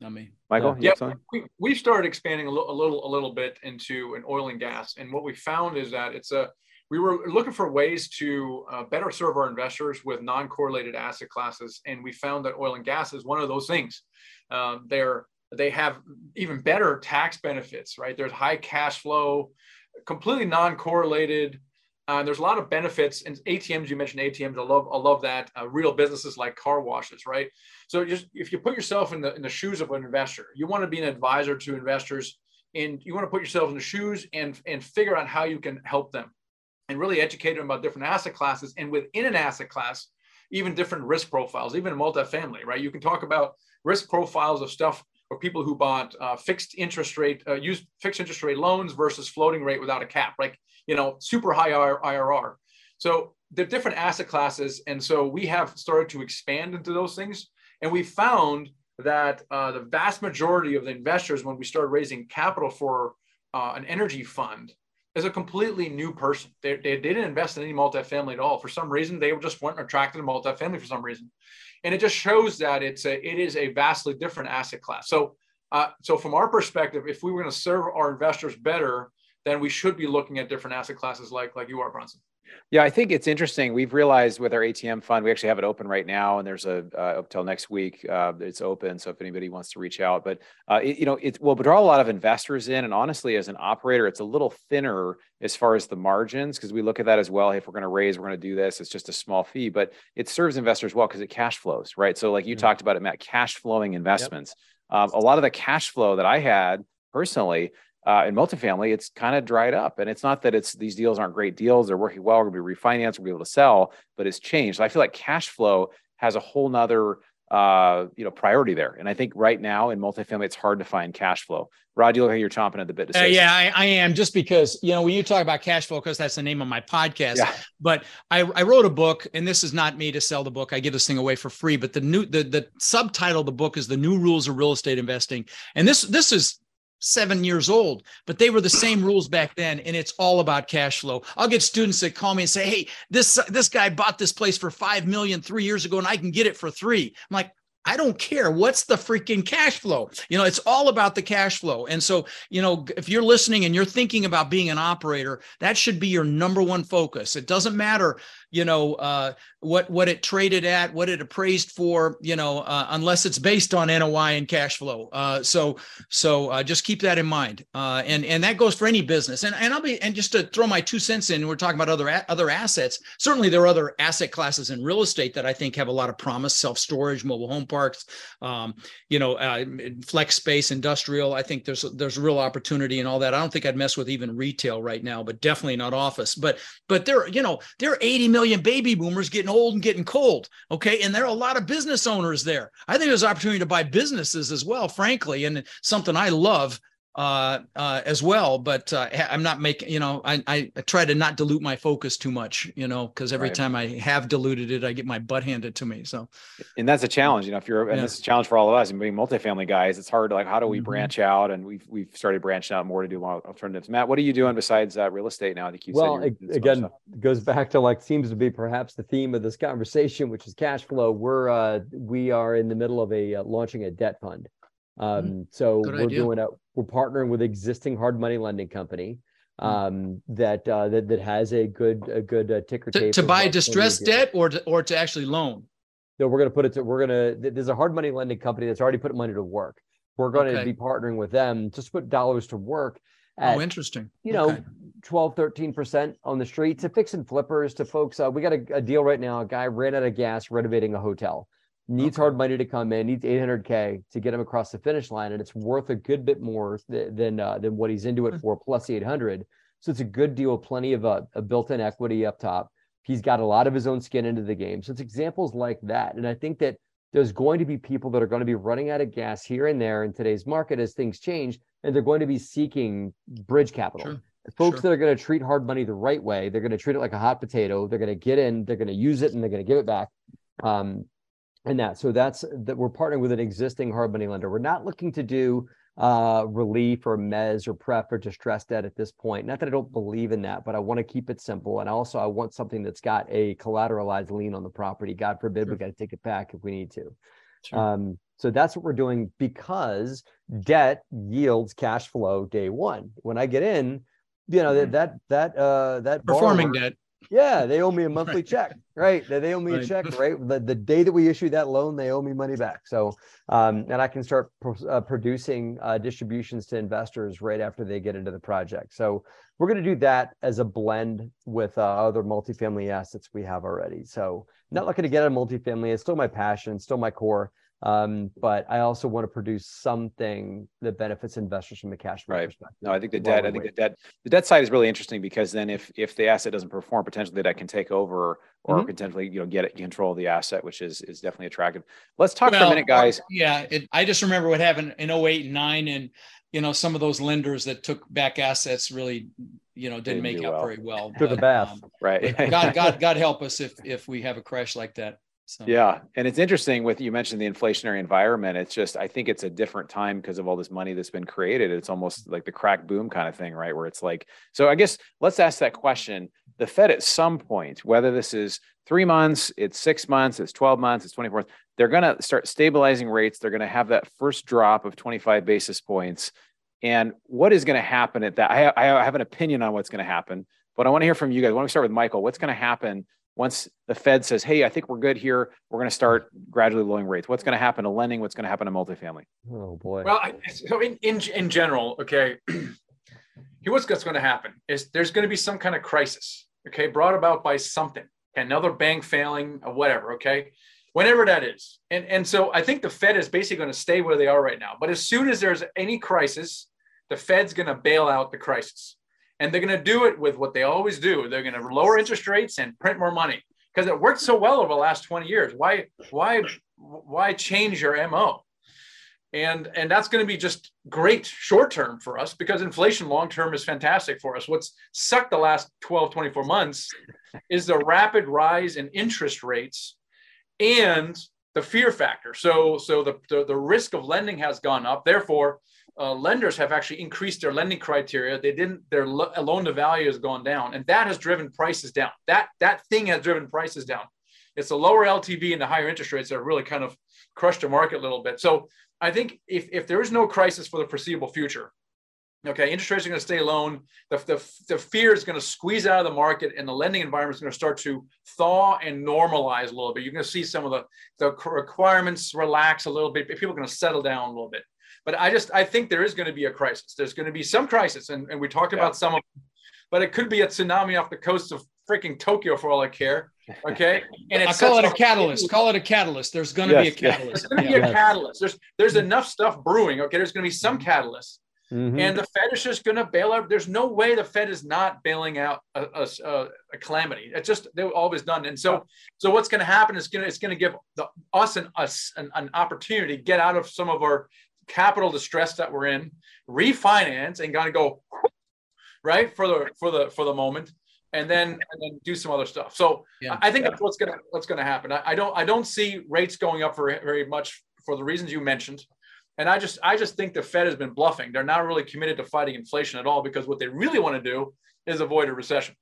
Not me. Michael, yeah, yeah we, we started expanding a, l- a little a little bit into an oil and gas, and what we found is that it's a we were looking for ways to uh, better serve our investors with non-correlated asset classes, and we found that oil and gas is one of those things. Um, they're they have even better tax benefits, right? There's high cash flow, completely non-correlated. Uh, there's a lot of benefits and ATMs. You mentioned ATMs. I love, I love that. Uh, real businesses like car washes, right? So just if you put yourself in the in the shoes of an investor, you want to be an advisor to investors, and you want to put yourself in the shoes and and figure out how you can help them, and really educate them about different asset classes, and within an asset class, even different risk profiles, even multifamily, right? You can talk about risk profiles of stuff or people who bought uh, fixed interest rate, uh, used fixed interest rate loans versus floating rate without a cap, like, you know, super high IRR. So they're different asset classes. And so we have started to expand into those things. And we found that uh, the vast majority of the investors, when we started raising capital for uh, an energy fund, is a completely new person. They, they, they, didn't invest in any multifamily at all. For some reason, they just weren't attracted to multifamily for some reason and it just shows that it's a it is a vastly different asset class. So uh, so from our perspective, if we were going to serve our investors better, then we should be looking at different asset classes like like you are, Bronson. Yeah, I think it's interesting. We've realized with our ATM fund, we actually have it open right now, and there's a uh, up till next week. Uh, it's open, so if anybody wants to reach out, but uh, it, you know, it will draw a lot of investors in. And honestly, as an operator, it's a little thinner as far as the margins because we look at that as well. Hey, if we're going to raise, we're going to do this. It's just a small fee, but it serves investors well because it cash flows, right? So, like you mm-hmm. talked about it, Matt, cash flowing investments. Yep. Um, a lot of the cash flow that I had personally uh, in multifamily, it's kind of dried up. And it's not that it's these deals aren't great deals; they're working well. We're going to be refinanced. We'll be able to sell, but it's changed. So I feel like cash flow has a whole nother uh, you know, priority there. And I think right now in multifamily, it's hard to find cash flow. Rod, you look like you're chomping at the bit to uh, say. Uh, yeah, I, I, am just because, you know, when you talk about cash flow, because that's the name of my podcast, yeah. but I, I wrote a book and this is not me to sell the book. I give this thing away for free, but the new, the, the subtitle of the book is the new rules of real estate investing. And this, this is seven years old, but they were the same rules back then. And it's all about cash flow. I'll get students that call me and say, Hey, this, this guy bought this place for 5 million three years ago and I can get it for three. I'm like, I don't care. What's the freaking cash flow? You know, it's all about the cash flow. And so, you know, if you're listening and you're thinking about being an operator, that should be your number one focus. It doesn't matter you know uh, what what it traded at, what it appraised for, you know, uh, unless it's based on NOI and cash flow. Uh, so so uh, just keep that in mind, uh, and and that goes for any business. And and I'll be and just to throw my two cents in, we're talking about other other assets. Certainly, there are other asset classes in real estate that I think have a lot of promise: self storage, mobile home parks, um, you know, uh, flex space, industrial. I think there's there's real opportunity and all that. I don't think I'd mess with even retail right now, but definitely not office. But but there you know there are 80 million million baby boomers getting old and getting cold. Okay. And there are a lot of business owners there. I think there's opportunity to buy businesses as well, frankly, and something I love uh, uh, as well. But uh, I'm not making, you know, I, I try to not dilute my focus too much, you know, because every right. time I have diluted it, I get my butt handed to me. So, and that's a challenge, you know, if you're, and yeah. this is a challenge for all of us and being multifamily guys, it's hard to like, how do we mm-hmm. branch out? And we've, we've started branching out more to do alternatives. Matt, what are you doing besides uh, real estate now? I think you well, said again, goes back to like seems to be perhaps the theme of this conversation, which is cash flow. We're, uh, we are in the middle of a uh, launching a debt fund. Mm-hmm. Um, so Good we're idea. doing a we're partnering with existing hard money lending company mm-hmm. um, that uh, that that has a good a good uh, ticker to, tape to buy distressed debt or to, or to actually loan. No, we're going to put it to we're going to there's a hard money lending company that's already put money to work. We're going okay. to be partnering with them to put dollars to work. At, oh, interesting. You know, okay. 12, 13% on the street to fix and flippers to folks. Uh, we got a, a deal right now. A guy ran out of gas renovating a hotel needs okay. hard money to come in, needs 800k to get him across the finish line, and it's worth a good bit more th- than uh, than what he's into it hmm. for plus 800. So it's a good deal, plenty of uh, a built-in equity up top. He's got a lot of his own skin into the game. So it's examples like that, and I think that there's going to be people that are going to be running out of gas here and there in today's market as things change, and they're going to be seeking bridge capital. Sure. Folks sure. that are going to treat hard money the right way, they're going to treat it like a hot potato. They're going to get in, they're going to use it, and they're going to give it back. Um, and that so that's that we're partnering with an existing hard money lender. We're not looking to do uh, relief or mez or pref or distressed debt at this point. Not that i don't believe in that but i want to keep it simple. And also i want something that's got a collateralized lien on the property. God forbid sure. we got to take it back if we need to. Sure. um, so that's what we're doing because debt yields cash flow day one. When i get in you know mm-hmm. that that that uh that performing borrower, debt yeah, they owe me a monthly right. check, right? They owe me right. a check, right? The, the day that we issue that loan, they owe me money back. So, um, and I can start pro- uh, producing uh, distributions to investors right after they get into the project. So, we're going to do that as a blend with uh, other multifamily assets we have already. So, not looking to get a multifamily. It's still my passion, still my core. Um, but I also want to produce something that benefits investors from a cash flow right. perspective. No, I think the debt. I think the debt. The debt side is really interesting because then if if the asset doesn't perform, potentially the debt can take over or mm-hmm. potentially you know get it control of the asset, which is is definitely attractive. Let's talk well, for a minute, guys. Yeah, it, I just remember what happened in 08 and 9 and you know some of those lenders that took back assets really you know didn't, didn't make out well. very well. Took the bath. Um, right. God, God, God help us if if we have a crash like that. So. Yeah, and it's interesting with you mentioned the inflationary environment. It's just I think it's a different time because of all this money that's been created. It's almost like the crack boom kind of thing, right? Where it's like, so I guess let's ask that question. The Fed at some point, whether this is three months, it's six months, it's 12 months, it's 24, they're going to start stabilizing rates. They're going to have that first drop of 25 basis points. And what is going to happen at that? I, I have an opinion on what's going to happen, but I want to hear from you guys. Why don't we start with Michael? What's going to happen once the Fed says, "Hey, I think we're good here. We're going to start gradually lowering rates." What's going to happen to lending? What's going to happen to multifamily? Oh boy. Well, I, so in, in in general, okay, here what's going to happen is there's going to be some kind of crisis, okay, brought about by something, another bank failing or whatever, okay, whenever that is, and and so I think the Fed is basically going to stay where they are right now. But as soon as there's any crisis, the Fed's going to bail out the crisis. And they're going to do it with what they always do. They're going to lower interest rates and print more money because it worked so well over the last 20 years. Why, why, why change your MO? And, and that's going to be just great short term for us because inflation long term is fantastic for us. What's sucked the last 12, 24 months is the rapid rise in interest rates and the fear factor. So, so the, the, the risk of lending has gone up. Therefore, uh, lenders have actually increased their lending criteria. They didn't. Their lo- loan to value has gone down, and that has driven prices down. That that thing has driven prices down. It's the lower LTV and the higher interest rates that really kind of crushed the market a little bit. So I think if if there is no crisis for the foreseeable future, okay, interest rates are going to stay low. The, the, the fear is going to squeeze out of the market, and the lending environment is going to start to thaw and normalize a little bit. You're going to see some of the the requirements relax a little bit. People are going to settle down a little bit. But I just I think there is going to be a crisis. There's going to be some crisis, and, and we talked yeah. about some of them, but it could be a tsunami off the coast of freaking Tokyo for all I care. Okay. And I call it a catalyst. Call it a catalyst. There's going to yes, be a catalyst. There's going to be a catalyst. There's there's enough stuff brewing. Okay. There's going to be some mm-hmm. catalyst. Mm-hmm. And the Fed is just going to bail out. There's no way the Fed is not bailing out a, a, a calamity. It's just they've always done. And so, so what's going to happen is going to it's going to give the, us an us an, an opportunity to get out of some of our capital distress that we're in, refinance and kind of go right for the for the for the moment, and then and then do some other stuff. So yeah. I think that's what's gonna what's gonna happen. I, I, don't I don't see rates going up for very much for the reasons you mentioned. And I just I just think the Fed has been bluffing. They're not really committed to fighting inflation at all because what they really want to do is avoid a recession.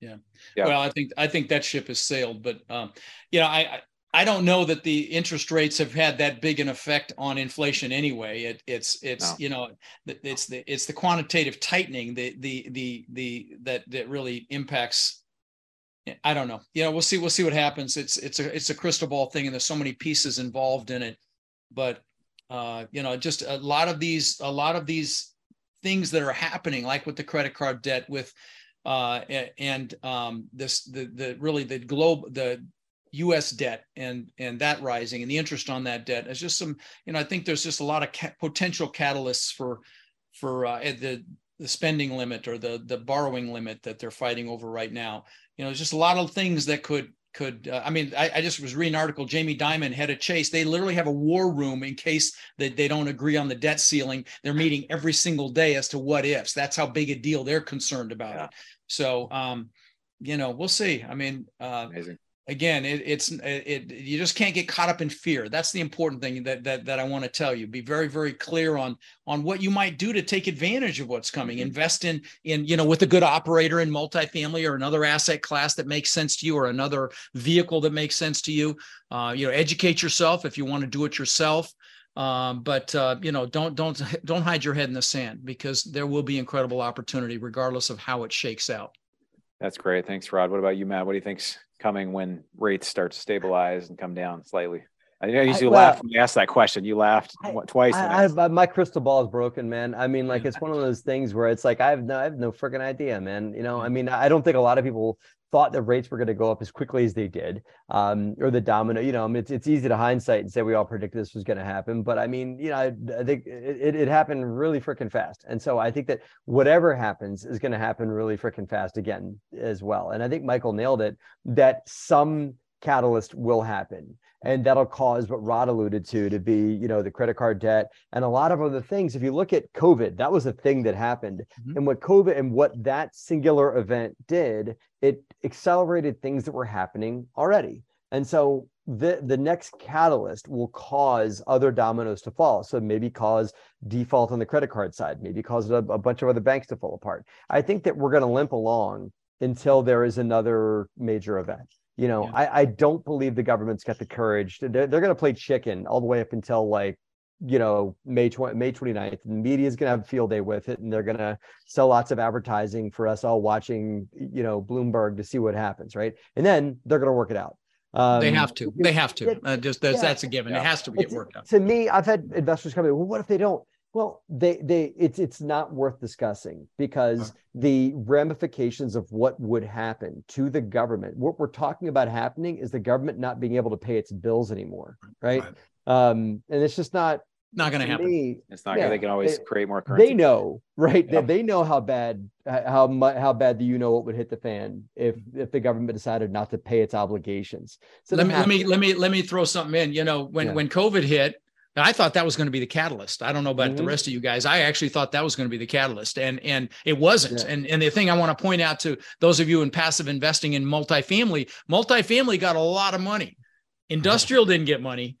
Yeah. yeah. Well, I think I think that ship has sailed, but um, you know, I, I don't know that the interest rates have had that big an effect on inflation anyway. It, it's it's no. you know it's the it's the quantitative tightening the the the the that that really impacts. I don't know. You know, we'll see. We'll see what happens. It's it's a it's a crystal ball thing, and there's so many pieces involved in it. But uh, you know, just a lot of these a lot of these things that are happening, like with the credit card debt, with uh, and um, this the the really the globe the U.S. debt and and that rising and the interest on that debt. It's just some, you know, I think there's just a lot of ca- potential catalysts for for uh, the the spending limit or the the borrowing limit that they're fighting over right now. You know, there's just a lot of things that could could uh, I mean I, I, just was reading an article Jamie Dimon head of Chase they literally have a war room in case that they don't agree on the debt ceiling they're meeting every single day as to what ifs that's how big a deal they're concerned about yeah. it so um you know we'll see I mean uh, Amazing again it, it's it, it, you just can't get caught up in fear. That's the important thing that that, that i want to tell you. Be very very clear on on what you might do to take advantage of what's coming. Mm-hmm. invest in in you know with a good operator in multifamily or another asset class that makes sense to you or another vehicle that makes sense to you. Uh, you know educate yourself if you want to do it yourself. Um, but uh, you know don't don't don't hide your head in the sand because there will be incredible opportunity regardless of how it shakes out that's great thanks rod what about you matt what do you think's coming when rates start to stabilize and come down slightly? I know you well, laughed when you asked that question. You laughed I, twice. I, I, my crystal ball is broken, man. I mean, like it's one of those things where it's like I have no, I have no freaking idea, man. You know, I mm-hmm. mean, I don't think a lot of people thought that rates were going to go up as quickly as they did, um, or the domino. You know, I mean, it's it's easy to hindsight and say we all predicted this was going to happen, but I mean, you know, I, I think it, it happened really freaking fast, and so I think that whatever happens is going to happen really freaking fast again as well. And I think Michael nailed it that some catalyst will happen and that'll cause what Rod alluded to to be, you know, the credit card debt and a lot of other things. If you look at COVID, that was a thing that happened. Mm-hmm. And what COVID and what that singular event did, it accelerated things that were happening already. And so the the next catalyst will cause other dominoes to fall. So maybe cause default on the credit card side, maybe cause a, a bunch of other banks to fall apart. I think that we're going to limp along until there is another major event. You know, yeah. I, I don't believe the government's got the courage. To, they're, they're going to play chicken all the way up until like, you know, May 20, May 29th. The media is going to have a field day with it, and they're going to sell lots of advertising for us all watching, you know, Bloomberg to see what happens, right? And then they're going to work it out. Um, they have to. They have to. Uh, just yeah, that's a given. Yeah. It has to get worked out. To me, I've had investors come in. Well, what if they don't? Well, they they it's it's not worth discussing because the ramifications of what would happen to the government. What we're talking about happening is the government not being able to pay its bills anymore, right? right. Um, and it's just not Not going to happen. Me, It's not Yeah, they can always they- create more currency. they know, right? Yeah. They, they know how bad how mu- how bad the you know what would hit the fan if Mm-hmm. if the government decided not to pay its obligations. So let me have let me let me let me throw something in. You know, when Yeah. when COVID hit, I thought that was going to be the catalyst. I don't know about the Mhm. rest of you guys. I actually thought that was going to be the catalyst, and and it wasn't. Yeah. And and the thing I want to point out to those of you in passive investing in multifamily, multifamily got a lot of money. Industrial didn't get money.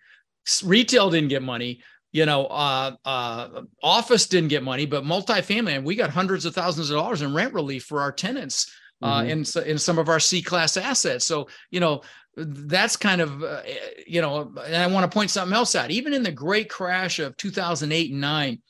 Retail didn't get money. You know, uh, uh, office didn't get money, but multifamily, and we got hundreds of thousands of dollars in rent relief for our tenants uh, Mhm. in in some of our C class assets. So you know, that's kind of uh, you know and i want to point something else out even in the great crash of 2008 and 9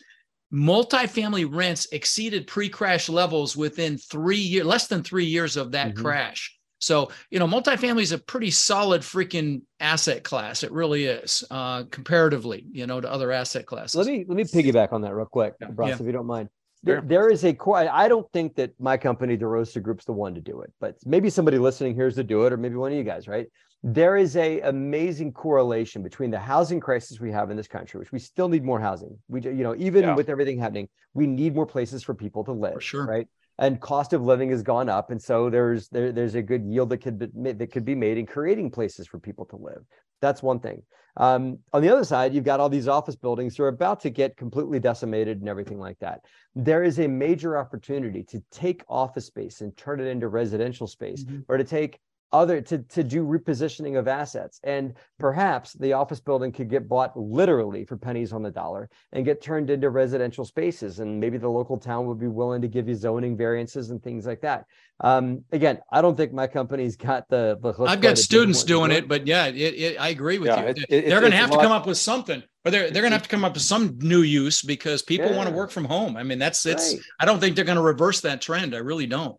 multifamily rents exceeded pre-crash levels within three years less than three years of that Mhm. crash so you know multifamily is a pretty solid freaking asset class it really is uh comparatively you know to other asset classes Let me let me piggyback on that real quick, Yeah. Yeah. if you don't mind. There- Sure. there is a core. I don't think that my company, DeRosa Group's the one to do it, but maybe somebody listening here is to do it, or maybe one of you guys, right? There is a amazing correlation between the housing crisis we have in this country, which we still need more housing. We, do- you know, even Yeah. with everything happening, we need more places for people to live. sure. right? And cost of living has gone up, and so there's there, there's a good yield that could be that could be made in creating places for people to live. That's one thing. Um, on the other side, you've got all these office buildings that are about to get completely decimated and everything like that. There is a major opportunity to take office space and turn it into residential space, Mhm. or to take other to to do repositioning of assets. And perhaps the office building could get bought literally for pennies on the dollar and get turned into residential spaces. And maybe the local town would be willing to give you zoning variances and things like that. Um, again, I don't think my company's got the. the I've got students doing it, but yeah, it, it, I agree with Yeah, you. it- They're- it- they're going to have to come up with something, or they're they're going to have to come up with some new use because people want to work from home. I mean, that's it's. Right. I don't think they're going to reverse that trend. I really don't.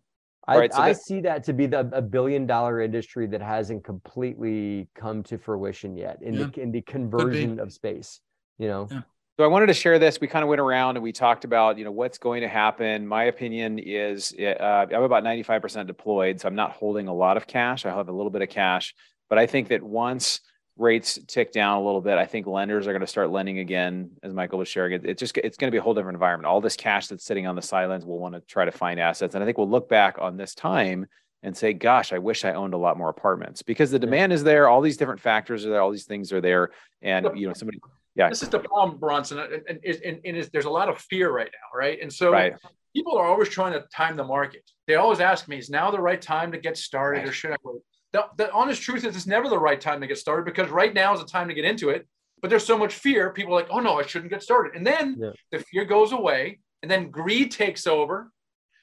I, Right, so I that- see that to be the, a billion dollar industry that hasn't completely come to fruition yet in the in the conversion of space. You know, Yeah. So I wanted to share this. We kind of went around and we talked about, you know, what's going to happen. My opinion is uh, I'm about 95% deployed, so I'm not holding a lot of cash. I have a little bit of cash, but I think that once rates tick down a little bit, I think lenders are going to start lending again. As Michael was sharing, it, it just it's going to be a whole different environment. All this cash that's sitting on the sidelines will want to try to find assets, and I think we'll look back on this time and say, "Gosh, I wish I owned a lot more apartments because the demand is there. All these different factors are there. All these things are there, and you know, somebody." Yeah, This is the problem, Bronson, and, and, and, there's a lot of fear right now, right? And so right. people are always trying to time the market. They always ask me, is now the right time to get started Right. or should I wait? The, the honest truth is it's never the right time to get started because right now is the time to get into it. But there's so much fear. People are like, oh no, I shouldn't get started. And then Yeah. the fear goes away and then greed takes over.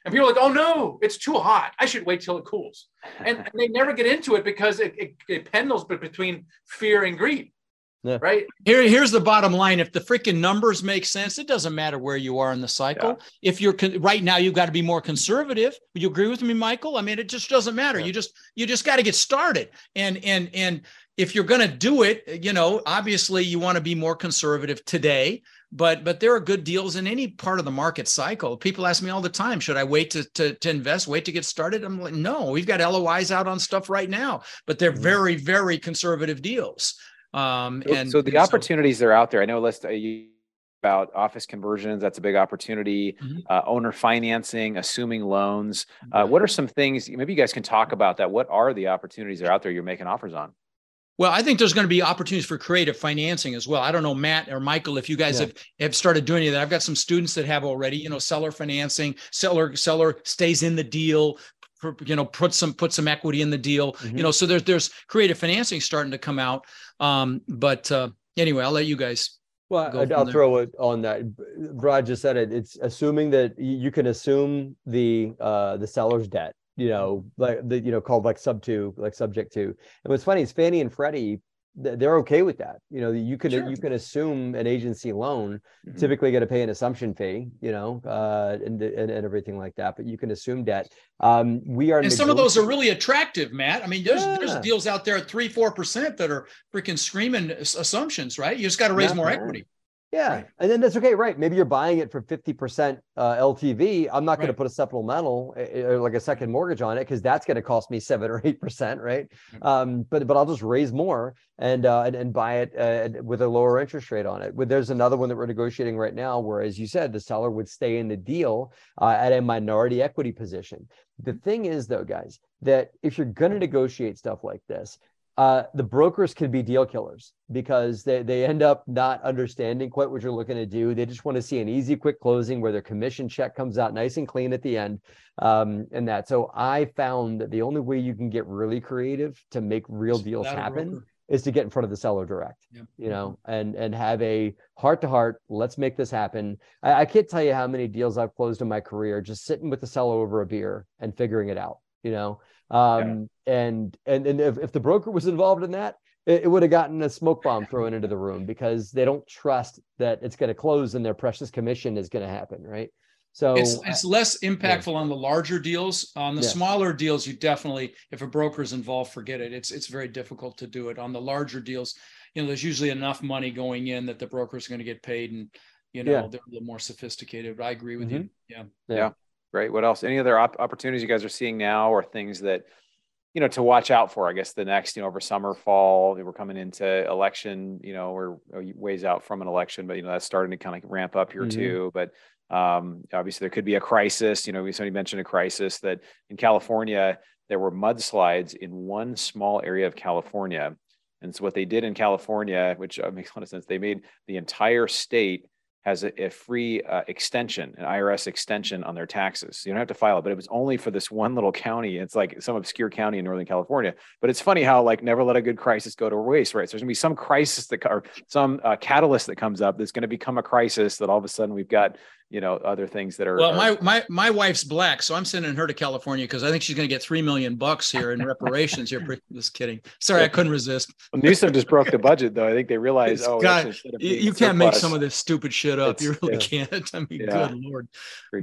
And people are like, oh no, it's too hot. I should wait till it cools. And, and they never get into it because it, it, it pendles between fear and greed. Yeah. Right. Here, here's the bottom line. If the freaking numbers make sense, it doesn't matter where you are in the cycle. If you're con- right now, you've got to be more conservative. Would you agree with me, Michael? I mean, it just doesn't matter. Yeah. You just you just got to get started. And and and if you're going to do it, you know, obviously you want to be more conservative today. But but there are good deals in any part of the market cycle. People ask me all the time, should I wait to to, to invest, wait to get started? I'm like, no, we've got LOIs out on stuff right now, but they're Mhm. very very conservative deals. Um, So, and so the opportunities are out there. I know let's uh, you about office conversions. That's a big opportunity. Mhm. Uh, owner financing, assuming loans. Uh, what are some things? Maybe you guys can talk about that. What are the opportunities that are out there you're making offers on? Well, I think there's going to be opportunities for creative financing as well. I don't know, Matt or Michael, if you guys Yeah. have, have started doing any of that. I've got some students that have already, you know, seller financing, seller, seller stays in the deal, you know, put some, put some equity in the deal, Mhm. you know, so there's, there's creative financing starting to come out. Um, but, uh, anyway, I'll let you guys. Well, go I'd- from I'll there. throw it on that. Brad just said it. It's assuming that you can assume the uh the seller's debt, you know, like the you know called like sub two, like subject to. And what's funny is Fannie and Freddie, they're okay with that. You know, you can Sure. you can assume an agency loan. Mhm. Typically, got to pay an assumption fee, you know, uh, and, and and everything like that. But you can assume debt. Um, we are And some of those are really attractive, Matt. I mean, there's, there's deals out there at three, 4% that are freaking screaming assumptions, right? You just got to raise Not more bad. equity. Yeah, right. and then that's okay, right? Maybe you're buying it for fifty percent uh, LTV. I'm not going to put a supplemental, uh, like a second mortgage on it, because that's going to cost me seven or eight percent, right? Mm-hmm. Um, but but I'll just raise more and uh, and, and buy it uh, with a lower interest rate on it. But there's another one that we're negotiating right now, where, as you said, the seller would stay in the deal uh, at a minority equity position. The thing is, though, guys, that if you're going to negotiate stuff like this, uh, the brokers can be deal killers because they, they end up not understanding quite what you're looking to do. They just want to see an easy, quick closing where their commission check comes out nice and clean at the end. Um, and that. So I found that the only way you can get really creative to make real deals happen is to get in front of the seller direct, yeah. you know, and and have a heart to heart. Let's make this happen. I, I can't tell you how many deals I've closed in my career just sitting with the seller over a beer and figuring it out. You know, um, yeah. And and and if, if the broker was involved in that, it, it would have gotten a smoke bomb thrown into the room because they don't trust that it's going to close and their precious commission is going to happen, right? So it's it's less impactful yeah. on the larger deals. On the yeah. smaller deals, you definitely, if a broker is involved, forget it. It's it's very difficult to do it. On the larger deals, you know, there's usually enough money going in that the broker is going to get paid, and you know yeah. they're a little more sophisticated. But I agree with mm-hmm. you. Yeah. Yeah. Great. What else? Any other op- opportunities you guys are seeing now, or things that you know to watch out for? I guess the next, you know, over summer, fall, we're coming into election. You know, we're ways out from an election, but you know that's starting to kind of ramp up here mm-hmm. too. But um, obviously, there could be a crisis. You know, somebody mentioned a crisis that in California there were mudslides in one small area of California. And so what they did in California, which uh, makes a lot of sense, they made the entire state has a, a free uh, extension, an IRS extension on their taxes. You don't have to file it, but it was only for this one little county. It's like some obscure county in Northern California. But it's funny how like never let a good crisis go to waste, right? So there's gonna be some crisis that or some uh, catalyst that comes up that's to become a crisis that all of a sudden we've got you know other things that are well are, my my my wife's black so i'm sending her to california because i think she's going to get three million bucks here in reparations here. Just kidding. Sorry i couldn't resist. Well, newsom just broke the budget though. I think they realized oh God, you, you can't make some of this stupid shit up. It's, you really yeah. can't. I mean yeah. good lord.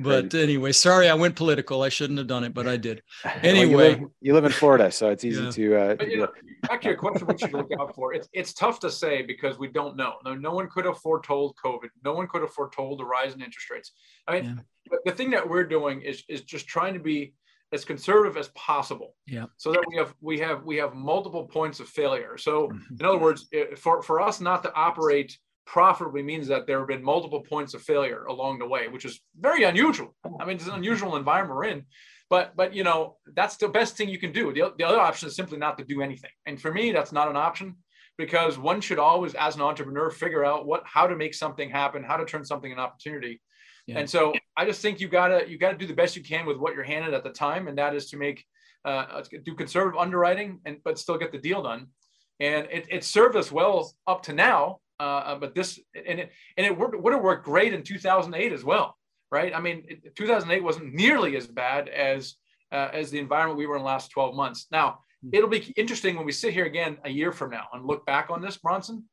But anyway sorry i went political. I shouldn't have done it but i did. Anyway well, you, live, you, live, in florida so it's easy yeah. to uh but, you know, back to your question what you look out for it's it's tough to say because we don't know. No no one could have foretold covid. No one could have foretold the rise in interest rates rates. I mean, yeah. the thing that we're doing is is just trying to be as conservative as possible. Yeah. So that we have we have we have multiple points of failure. So mm-hmm. in other words, for for us not to operate profitably means that there have been multiple points of failure along the way, which is very unusual. I mean, it's an unusual environment we're in. But but you know that's the best thing you can do. The, the other option is simply not to do anything. And for me, that's not an option because one should always, as an entrepreneur, figure out what how to make something happen, how to turn something an opportunity. Yeah. And so I just think you gotta you gotta do the best you can with what you're handed at the time, and that is to make uh, do conservative underwriting and but still get the deal done. And it, it served us well up to now, uh, uh but this and it and it worked, would have worked great in 2008 as well, right? I mean, it, 2008 wasn't nearly as bad as uh, as the environment we were in the last 12 months. Now hmm. it'll be interesting when we sit here again a year from now and look back on this, Bronson,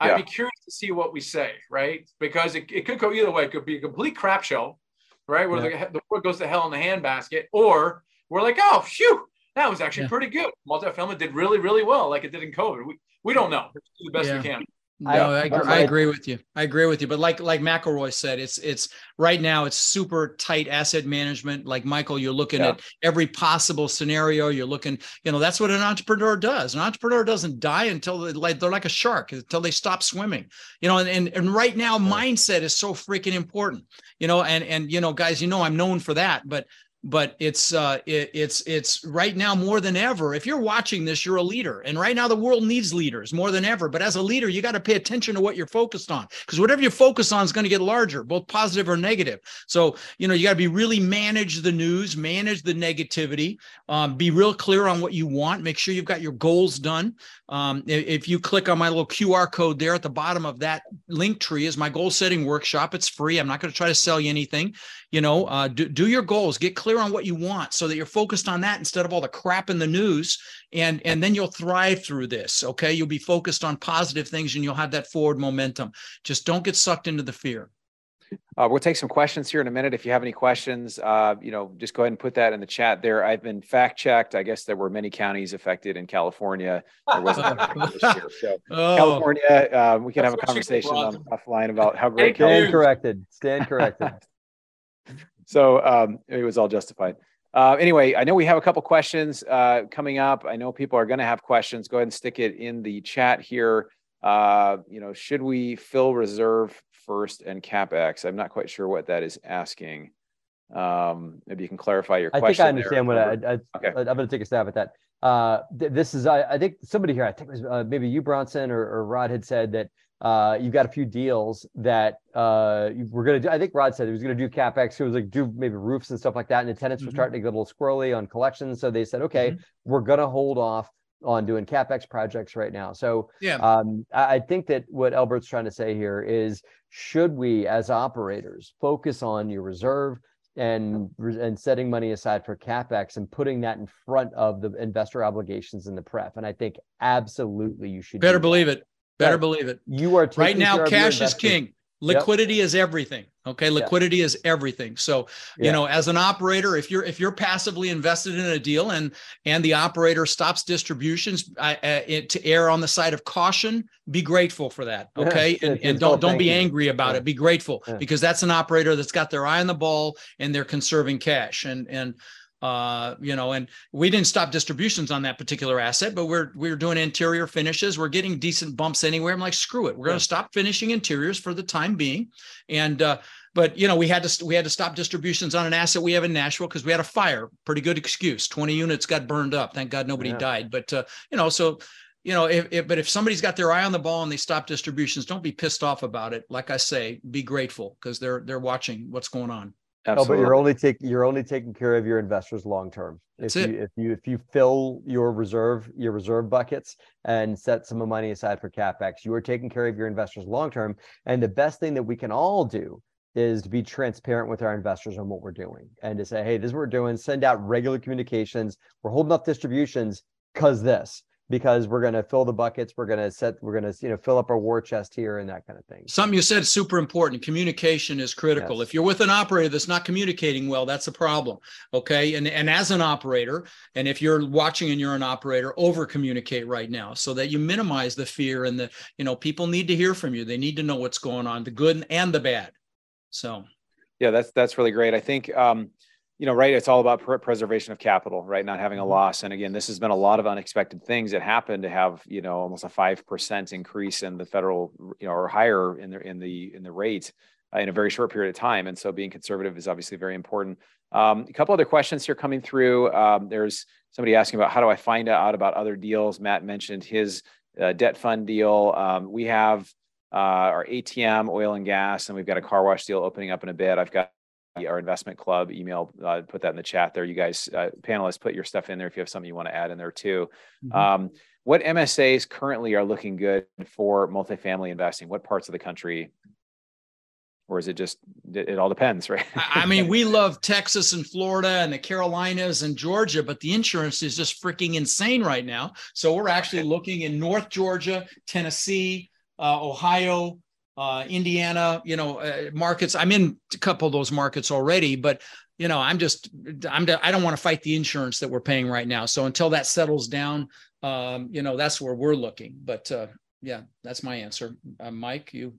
I'd be curious to see what we say, right? Because it, it could go either way. It could be a complete crap show, right? Where yeah. the, the world goes to hell in the handbasket, or we're like, oh, phew, that was actually yeah. pretty good. Multifamily did really, really well, like it did in COVID. We, we don't know. Let's do the best we can. No, I, I, I, agree with you. I agree with you. But like like McElroy said, it's it's right now it's super tight asset management. Like Michael, you're looking yeah. at every possible scenario. You're looking, you know, that's what an entrepreneur does. An entrepreneur doesn't die until they, like they're like a shark until they stop swimming. You know, and and, and right now yeah. mindset is so freaking important. You know, and and you know, guys, you know, I'm known for that, but but it's uh, it, it's it's right now more than ever. If you're watching this, you're a leader, and right now the world needs leaders more than ever. But as a leader, you got to pay attention to what you're focused on, because whatever you focus on is going to get larger, both positive or negative. So you know you got to be really manage the news, manage the negativity, um, be real clear on what you want. Make sure you've got your goals done. Um, if, you click on my little QR code there at the bottom of that link tree is my goal setting workshop. It's free. I'm not going to try to sell you anything. You know, uh, do, do your goals, get clear on what you want so that you're focused on that instead of all the crap in the news. And, and then you'll thrive through this. Okay. You'll be focused on positive things and you'll have that forward momentum. Just don't get sucked into the fear. Uh, we'll take some questions here in a minute. If you have any questions, uh, you know, just go ahead and put that in the chat there. I've been fact checked. I guess there were many counties affected in California. There wasn't year. So oh. California, uh, we can have a conversation on offline about how great. Stand corrected. Stand corrected. so um, it was all justified. Uh, anyway, I know we have a couple questions uh, coming up. I know people are going to have questions. Go ahead and stick it in the chat here. Uh, you know, should we fill reserve first and capex? I'm not quite sure what that is asking. Um, maybe you can clarify your question. I think I understand there. what I, I, okay. I'm going to take a stab at that. Uh, th- this is, I, I, think somebody here, I think it was uh, maybe you, Bronson, or, or Rod had said that uh, you've got a few deals that uh, we're going to do. I think Rod said he was going to do capex. He was like do maybe roofs and stuff like that. And the tenants mm-hmm. were starting to get a little squirrely on collections, so they said, okay, mm-hmm. we're going to hold off on doing capex projects right now. So yeah, um, I, I think that what Albert's trying to say here is, should we as operators focus on your reserve? and and setting money aside for capex and putting that in front of the investor obligations in the pref. And I think absolutely you should better believe it. Better believe it. You are right now. Cash is king. Liquidity yep. is everything. Okay, liquidity yeah. is everything. So, you yeah. know, as an operator, if you're if you're passively invested in a deal and and the operator stops distributions uh, to err on the side of caution, be grateful for that. Okay, and, and don't don't be angry about yeah. it. Be grateful because that's an operator that's got their eye on the ball and they're conserving cash. And and uh, you know, and we didn't stop distributions on that particular asset, but we're we're doing interior finishes. We're getting decent bumps anywhere. I'm like, screw it, we're yeah. going to stop finishing interiors for the time being, and uh, but you know, we had to we had to stop distributions on an asset we have in Nashville because we had a fire. Pretty good excuse. 20 units got burned up. Thank God nobody yeah. died. But uh, you know, so you know, if, if, but if somebody's got their eye on the ball and they stop distributions, don't be pissed off about it. Like I say, be grateful because they're they're watching what's going on. Absolutely. No, but you're only taking you're only taking care of your investors long term. If you if you if you fill your reserve your reserve buckets and set some money aside for capex, you are taking care of your investors long term. And the best thing that we can all do is to be transparent with our investors on what we're doing and to say, hey, this is what we're doing. Send out regular communications. We're holding up distributions because this because we're going to fill the buckets we're going to set we're going to you know fill up our war chest here and that kind of thing. Something you said is super important. Communication is critical. Yes. if you're with an operator that's not communicating well that's a problem okay? And and as an operator and if you're watching and you're an operator over communicate right now so that you minimize the fear and the you know people need to hear from you. They need to know what's going on the good and the bad. So. Yeah that's that's really great. I think um you know, right? It's all about pr- preservation of capital, right? Not having a mm-hmm. loss. And again, this has been a lot of unexpected things that happened to have, you know, almost a five percent increase in the federal, you know, or higher in the in the in the rate uh, in a very short period of time. And so, being conservative is obviously very important. Um, a couple other questions here coming through. Um, there's somebody asking about how do I find out about other deals? Matt mentioned his uh, debt fund deal. Um, we have uh, our ATM, oil and gas, and we've got a car wash deal opening up in a bit. I've got our investment club email uh, put that in the chat there. You guys uh, panelists put your stuff in there if you have something you want to add in there too. Mm-hmm. um, what msas currently are looking good for multifamily investing? What parts of the country? Or is it just it, it all depends right? I mean we love texas and florida and the carolinas and georgia but the insurance is just freaking insane right now. So we're actually looking in north georgia tennessee uh, ohio uh, Indiana, you know, uh, markets. I'm in a couple of those markets already, but you know, I'm just, I'm, I don't want to fight the insurance that we're paying right now. So until that settles down, um, you know, that's where we're looking. But uh, yeah, that's my answer. Uh, Mike, you.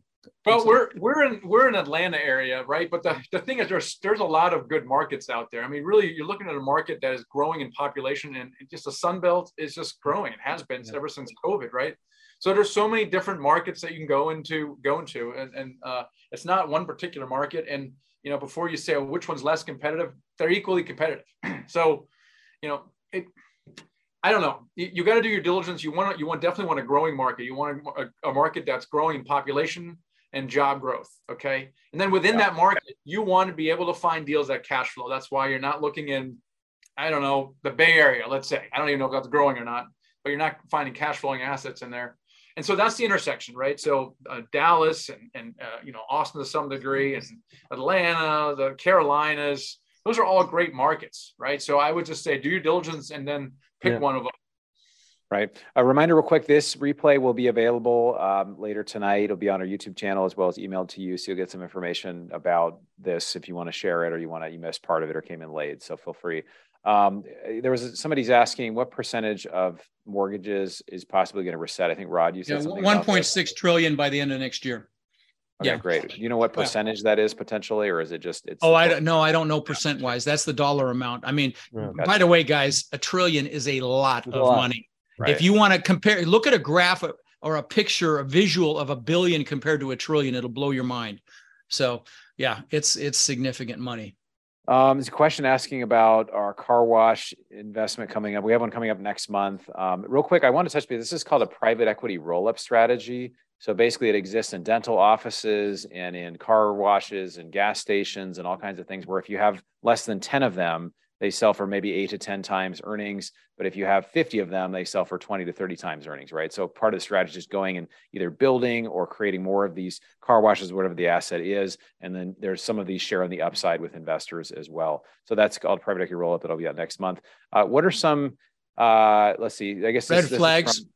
Well, we're we're in we're in Atlanta area, right? But the, the thing is, there's there's a lot of good markets out there. I mean, really, you're looking at a market that is growing in population, and just the Sun Belt is just growing. It has been yeah. ever since COVID, right? So there's so many different markets that you can go into, go into, and, and uh, it's not one particular market. And you know, before you say well, which one's less competitive, they're equally competitive. so, you know, it. I don't know. You, you got to do your diligence. You want to, you want definitely want a growing market. You want a, a, market that's growing in population and job growth. Okay, and then within yeah. that market, you want to be able to find deals that cash flow. That's why you're not looking in, I don't know, the Bay Area. Let's say I don't even know if that's growing or not, but you're not finding cash flowing assets in there and so that's the intersection, right? So uh, Dallas and, and uh, you know Austin to some degree, and Atlanta, the Carolinas, those are all great markets, right? So I would just say do your diligence and then pick yeah. one of them. Right. A reminder, real quick: this replay will be available um, later tonight. It'll be on our YouTube channel as well as emailed to you, so you'll get some information about this if you want to share it or you want to you missed part of it or came in late. So feel free. Um, there was somebody's asking what percentage of mortgages is possibly going to reset. I think Rod, you said yeah, something. One point six trillion by the end of next year. Okay, yeah, great. Do you know what percentage that is potentially, or is it just? It's oh, I don't know. I don't know percent wise. That's the dollar amount. I mean, yeah. by the way, guys, a trillion is a lot it's of a lot. money. Right. If you want to compare, look at a graph or a picture, a visual of a billion compared to a trillion, it'll blow your mind. So yeah, it's it's significant money. Um, there's a question asking about our car wash investment coming up. We have one coming up next month. Um, real quick, I want to touch base. This is called a private equity roll-up strategy. So basically, it exists in dental offices and in car washes and gas stations and all kinds of things. Where if you have less than ten of them, they sell for maybe eight to 10 times earnings. But if you have 50 of them, they sell for 20 to 30 times earnings, right? So part of the strategy is going and either building or creating more of these car washes, whatever the asset is. And then there's some of these share on the upside with investors as well. So that's called private equity roll up that'll be out next month. Uh, what are some, uh, let's see, I guess red this, flags. From,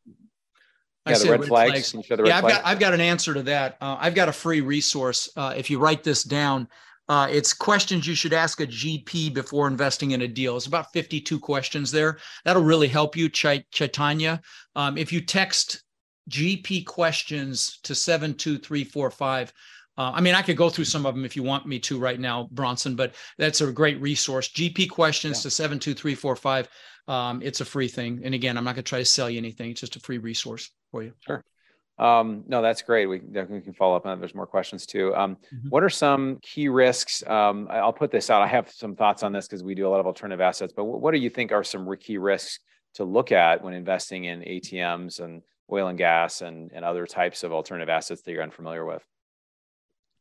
yeah, the red, red flags. flags. Yeah, I've got I've got an answer to that. Uh, I've got a free resource. Uh, if you write this down, uh, it's questions you should ask a GP before investing in a deal. It's about 52 questions there. That'll really help you, Ch- Chaitanya. Um, if you text GP questions to 72345, uh, I mean, I could go through some of them if you want me to right now, Bronson, but that's a great resource. GP questions yeah. to 72345. Um, it's a free thing. And again, I'm not going to try to sell you anything. It's just a free resource for you. Sure. Um, no, that's great. We definitely can follow up on that. There's more questions too. Um, mm-hmm. What are some key risks? Um, I'll put this out. I have some thoughts on this because we do a lot of alternative assets, but what do you think are some key risks to look at when investing in ATMs and oil and gas and, and other types of alternative assets that you're unfamiliar with?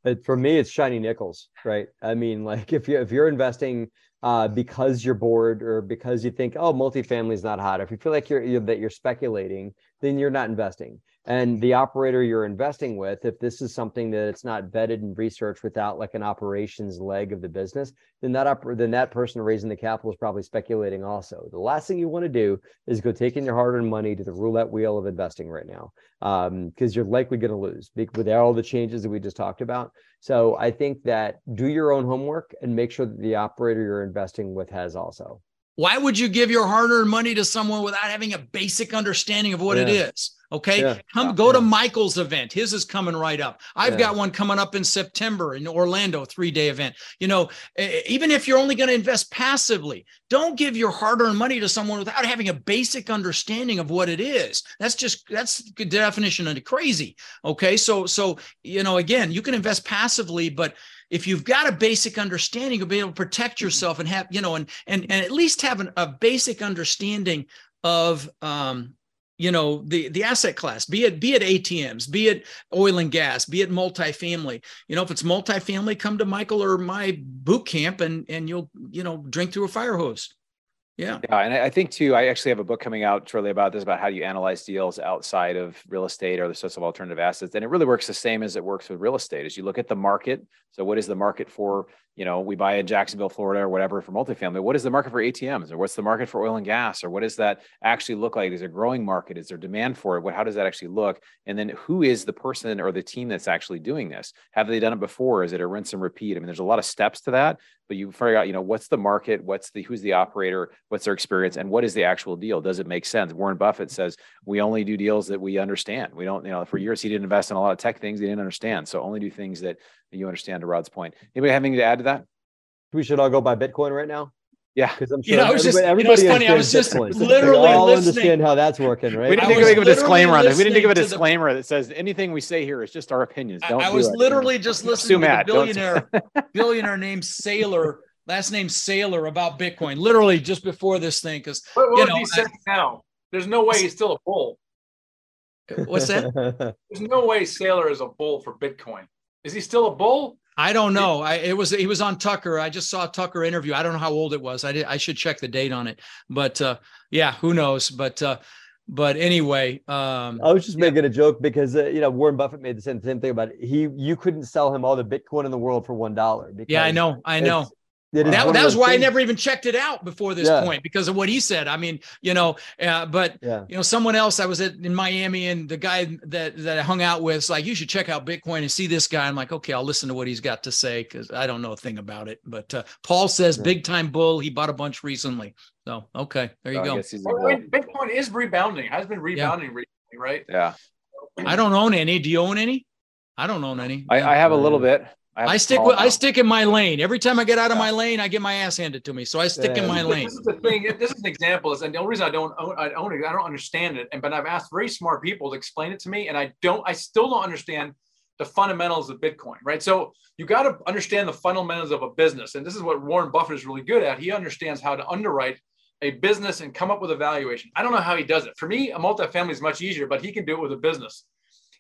It, for me, it's shiny nickels, right? I mean, like if you if you're investing uh, because you're bored or because you think, oh, multifamily is not hot. If you feel like you're, you're that you're speculating, then you're not investing and the operator you're investing with if this is something that it's not vetted and researched without like an operations leg of the business then that then that person raising the capital is probably speculating also. The last thing you want to do is go taking your hard-earned money to the roulette wheel of investing right now because um, you're likely going to lose with all the changes that we just talked about. So i think that do your own homework and make sure that the operator you're investing with has also why would you give your hard-earned money to someone without having a basic understanding of what yeah. it is? Okay. Yeah. Come go yeah. to Michael's event. His is coming right up. I've got one coming up in September in Orlando, three-day event. You know, even if you're only going to invest passively, don't give your hard-earned money to someone without having a basic understanding of what it is. That's just that's the definition of crazy. Okay. So so you know, again, you can invest passively, but if you've got a basic understanding, you'll be able to protect yourself and have, you know, and and and at least have an, a basic understanding of um, you know the the asset class be it be it atms be it oil and gas be it multifamily. You know if it's multifamily come to michael or my boot camp and and you'll you know drink through a fire hose yeah. Yeah. And I think too, I actually have a book coming out shortly about this, about how you analyze deals outside of real estate or the sorts of alternative assets. And it really works the same as it works with real estate as you look at the market. So what is the market for, you know, we buy in Jacksonville, Florida or whatever for multifamily. What is the market for ATMs or what's the market for oil and gas or what does that actually look like? Is there a growing market? Is there demand for it? What, how does that actually look? And then who is the person or the team that's actually doing this? Have they done it before? Is it a rinse and repeat? I mean, there's a lot of steps to that, but you figure out, you know, what's the market, what's the who's the operator, what's their experience, and what is the actual deal? Does it make sense? Warren Buffett mm-hmm. says we only do deals that we understand. We don't, you know, for mm-hmm. years he didn't invest in a lot of tech things he didn't understand. So only do things that you understand. To Rod's point, anybody have anything to add to that? We should all go buy Bitcoin right now. Yeah, because I'm sure you know, everybody, just, everybody you know, funny. I was just Bitcoin. literally all listening. understand how that's working, right? We didn't think of a disclaimer on this. We didn't think of a disclaimer the, that says anything we say here is just our opinions. Don't I, I was literally just listening to a billionaire, billionaire named Saylor last name Saylor about Bitcoin, literally just before this thing. Because what, what you know, he say now? There's no way he's still a bull. What's that? There's no way Saylor is a bull for Bitcoin. Is he still a bull? I don't know. I it was he was on Tucker. I just saw Tucker interview. I don't know how old it was. I did, I should check the date on it. But uh, yeah, who knows? But uh, but anyway, um, I was just making a joke because uh, you know Warren Buffett made the same, same thing about it. he. You couldn't sell him all the Bitcoin in the world for one dollar. Yeah, I know, I know that, that was why things. I never even checked it out before this yeah. point because of what he said. I mean, you know, uh, but yeah. you know, someone else I was at in Miami and the guy that that I hung out with is like, you should check out Bitcoin and see this guy. I'm like, okay, I'll listen to what he's got to say because I don't know a thing about it. But uh, Paul says yeah. big time bull. He bought a bunch recently. So okay, there you go. Bitcoin is rebounding. Has been rebounding recently, right? Yeah. I don't own any. Do you own any? I don't own any. I, I have a little bit. I, I stick with, I stick in my lane. Every time I get out of my lane, I get my ass handed to me. So I stick yeah. in my lane. This is the thing. This is an example. Is and the only reason I don't own, I own it, I don't understand it. And but I've asked very smart people to explain it to me, and I don't. I still don't understand the fundamentals of Bitcoin. Right. So you got to understand the fundamentals of a business, and this is what Warren Buffett is really good at. He understands how to underwrite a business and come up with a valuation. I don't know how he does it. For me, a multifamily is much easier, but he can do it with a business.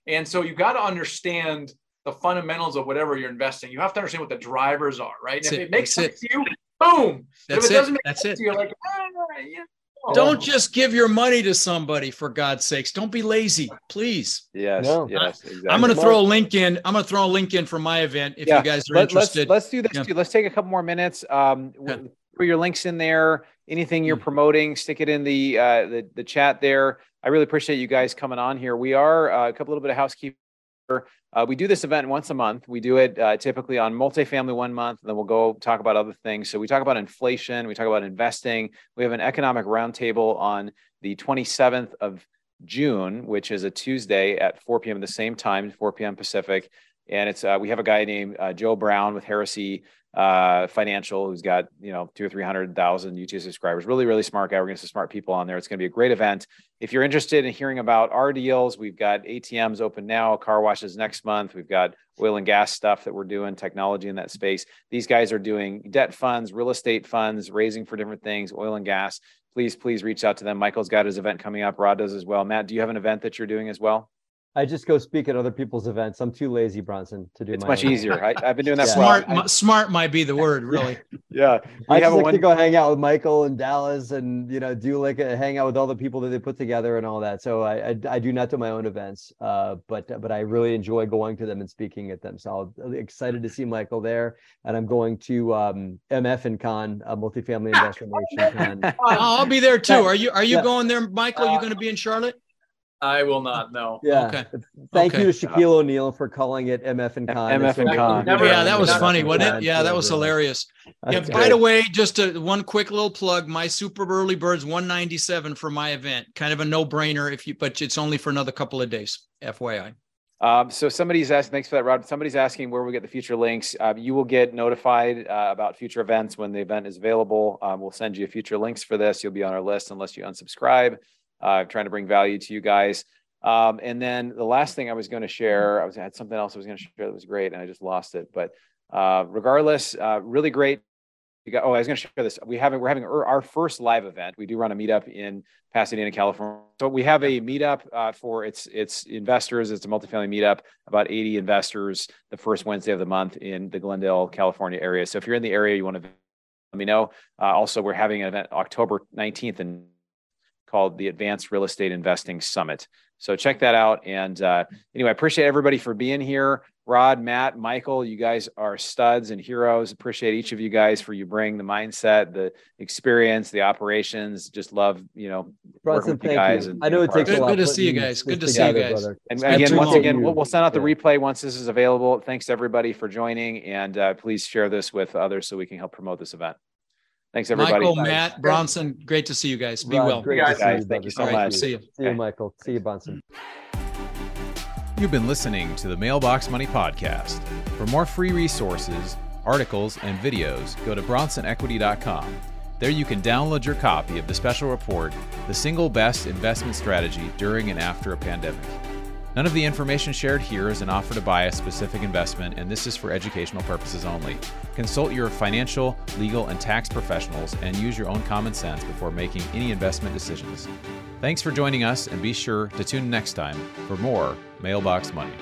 And so you got to understand the fundamentals of whatever you're investing. You have to understand what the drivers are, right? if it, it makes sense to you, boom. That's if it, doesn't make That's sense it. to you, like, ah, yeah. Oh. Don't just give your money to somebody for God's sakes. Don't be lazy, please. Yes, no. yes. Exactly. I'm going to throw a link in. I'm going to throw a link in for my event if yeah. you guys are Let, interested. Let's, let's do this yeah. too. Let's take a couple more minutes. Um, yeah. Put your links in there. Anything you're mm. promoting, stick it in the, uh, the the chat there. I really appreciate you guys coming on here. We are uh, a couple little bit of housekeeping uh, we do this event once a month. We do it uh, typically on multifamily one month, then we'll go talk about other things. So we talk about inflation, we talk about investing. We have an economic roundtable on the 27th of June, which is a Tuesday at 4 p.m. the same time, 4 p.m. Pacific. And it's uh, we have a guy named uh, Joe Brown with Heresy uh, Financial, who's got you know two or three hundred thousand YouTube subscribers. Really, really smart guy. We're going to some smart people on there. It's going to be a great event. If you're interested in hearing about our deals, we've got ATMs open now, car washes next month. We've got oil and gas stuff that we're doing, technology in that space. These guys are doing debt funds, real estate funds, raising for different things, oil and gas. Please, please reach out to them. Michael's got his event coming up. Rod does as well. Matt, do you have an event that you're doing as well? I just go speak at other people's events. I'm too lazy, Bronson, to do. It's much easier. I, have been doing that. yeah. Smart, I, smart might be the word, really. yeah, we I just like one... to go hang out with Michael and Dallas, and you know, do like a hang out with all the people that they put together and all that. So I, I, I do not do my own events, uh, but but I really enjoy going to them and speaking at them. So I'm excited to see Michael there, and I'm going to um, MF and Con, a multifamily investment nation. Con. I'll be there too. Are you are you yeah. going there, Michael? Are you going to be in Charlotte? I will not know. Yeah. Okay. Thank okay. you to Shaquille O'Neal for calling it MF and Con. MF and Con. yeah, that was funny, wasn't it? Yeah, that was hilarious. Yeah, by the way, just a, one quick little plug. My Super Early Birds 197 for my event. Kind of a no-brainer if you, but it's only for another couple of days. FYI. Um, so somebody's asking, thanks for that, Rod. Somebody's asking where we get the future links. Uh, you will get notified uh, about future events when the event is available. Um, we'll send you future links for this. You'll be on our list unless you unsubscribe uh, trying to bring value to you guys. Um, and then the last thing I was going to share, I was I had something else I was going to share that was great, and I just lost it. But uh, regardless, uh, really great. Got, oh, I was going to share this. We have we're having our first live event. We do run a meetup in Pasadena, California. So we have a meetup uh, for its its investors. It's a multifamily meetup, about 80 investors, the first Wednesday of the month in the Glendale, California area. So if you're in the area, you want to let me know. Uh, also, we're having an event October 19th and called the Advanced Real Estate Investing Summit. So check that out. And uh, anyway, I appreciate everybody for being here. Rod, Matt, Michael, you guys are studs and heroes. Appreciate each of you guys for you bring the mindset, the experience, the operations. Just love, you know, Bronson, working with you guys. You. And, I know it takes good, a lot. Good to see you guys. Good to see you guys. Brother. And again, once again, we'll, we'll, send out the yeah. replay once this is available. Thanks everybody for joining. And uh, please share this with others so we can help promote this event. Thanks, everybody. Michael, Matt, Bronson, great to see you guys. Be Rod, well. Great guys. guys. Thank you so right, much. See you. See you, Michael. See you, Bronson. You've been listening to the Mailbox Money Podcast. For more free resources, articles, and videos, go to bronsonequity.com. There you can download your copy of the special report, The Single Best Investment Strategy During and After a Pandemic. None of the information shared here is an offer to buy a specific investment, and this is for educational purposes only. Consult your financial, legal, and tax professionals and use your own common sense before making any investment decisions. Thanks for joining us, and be sure to tune next time for more Mailbox Money.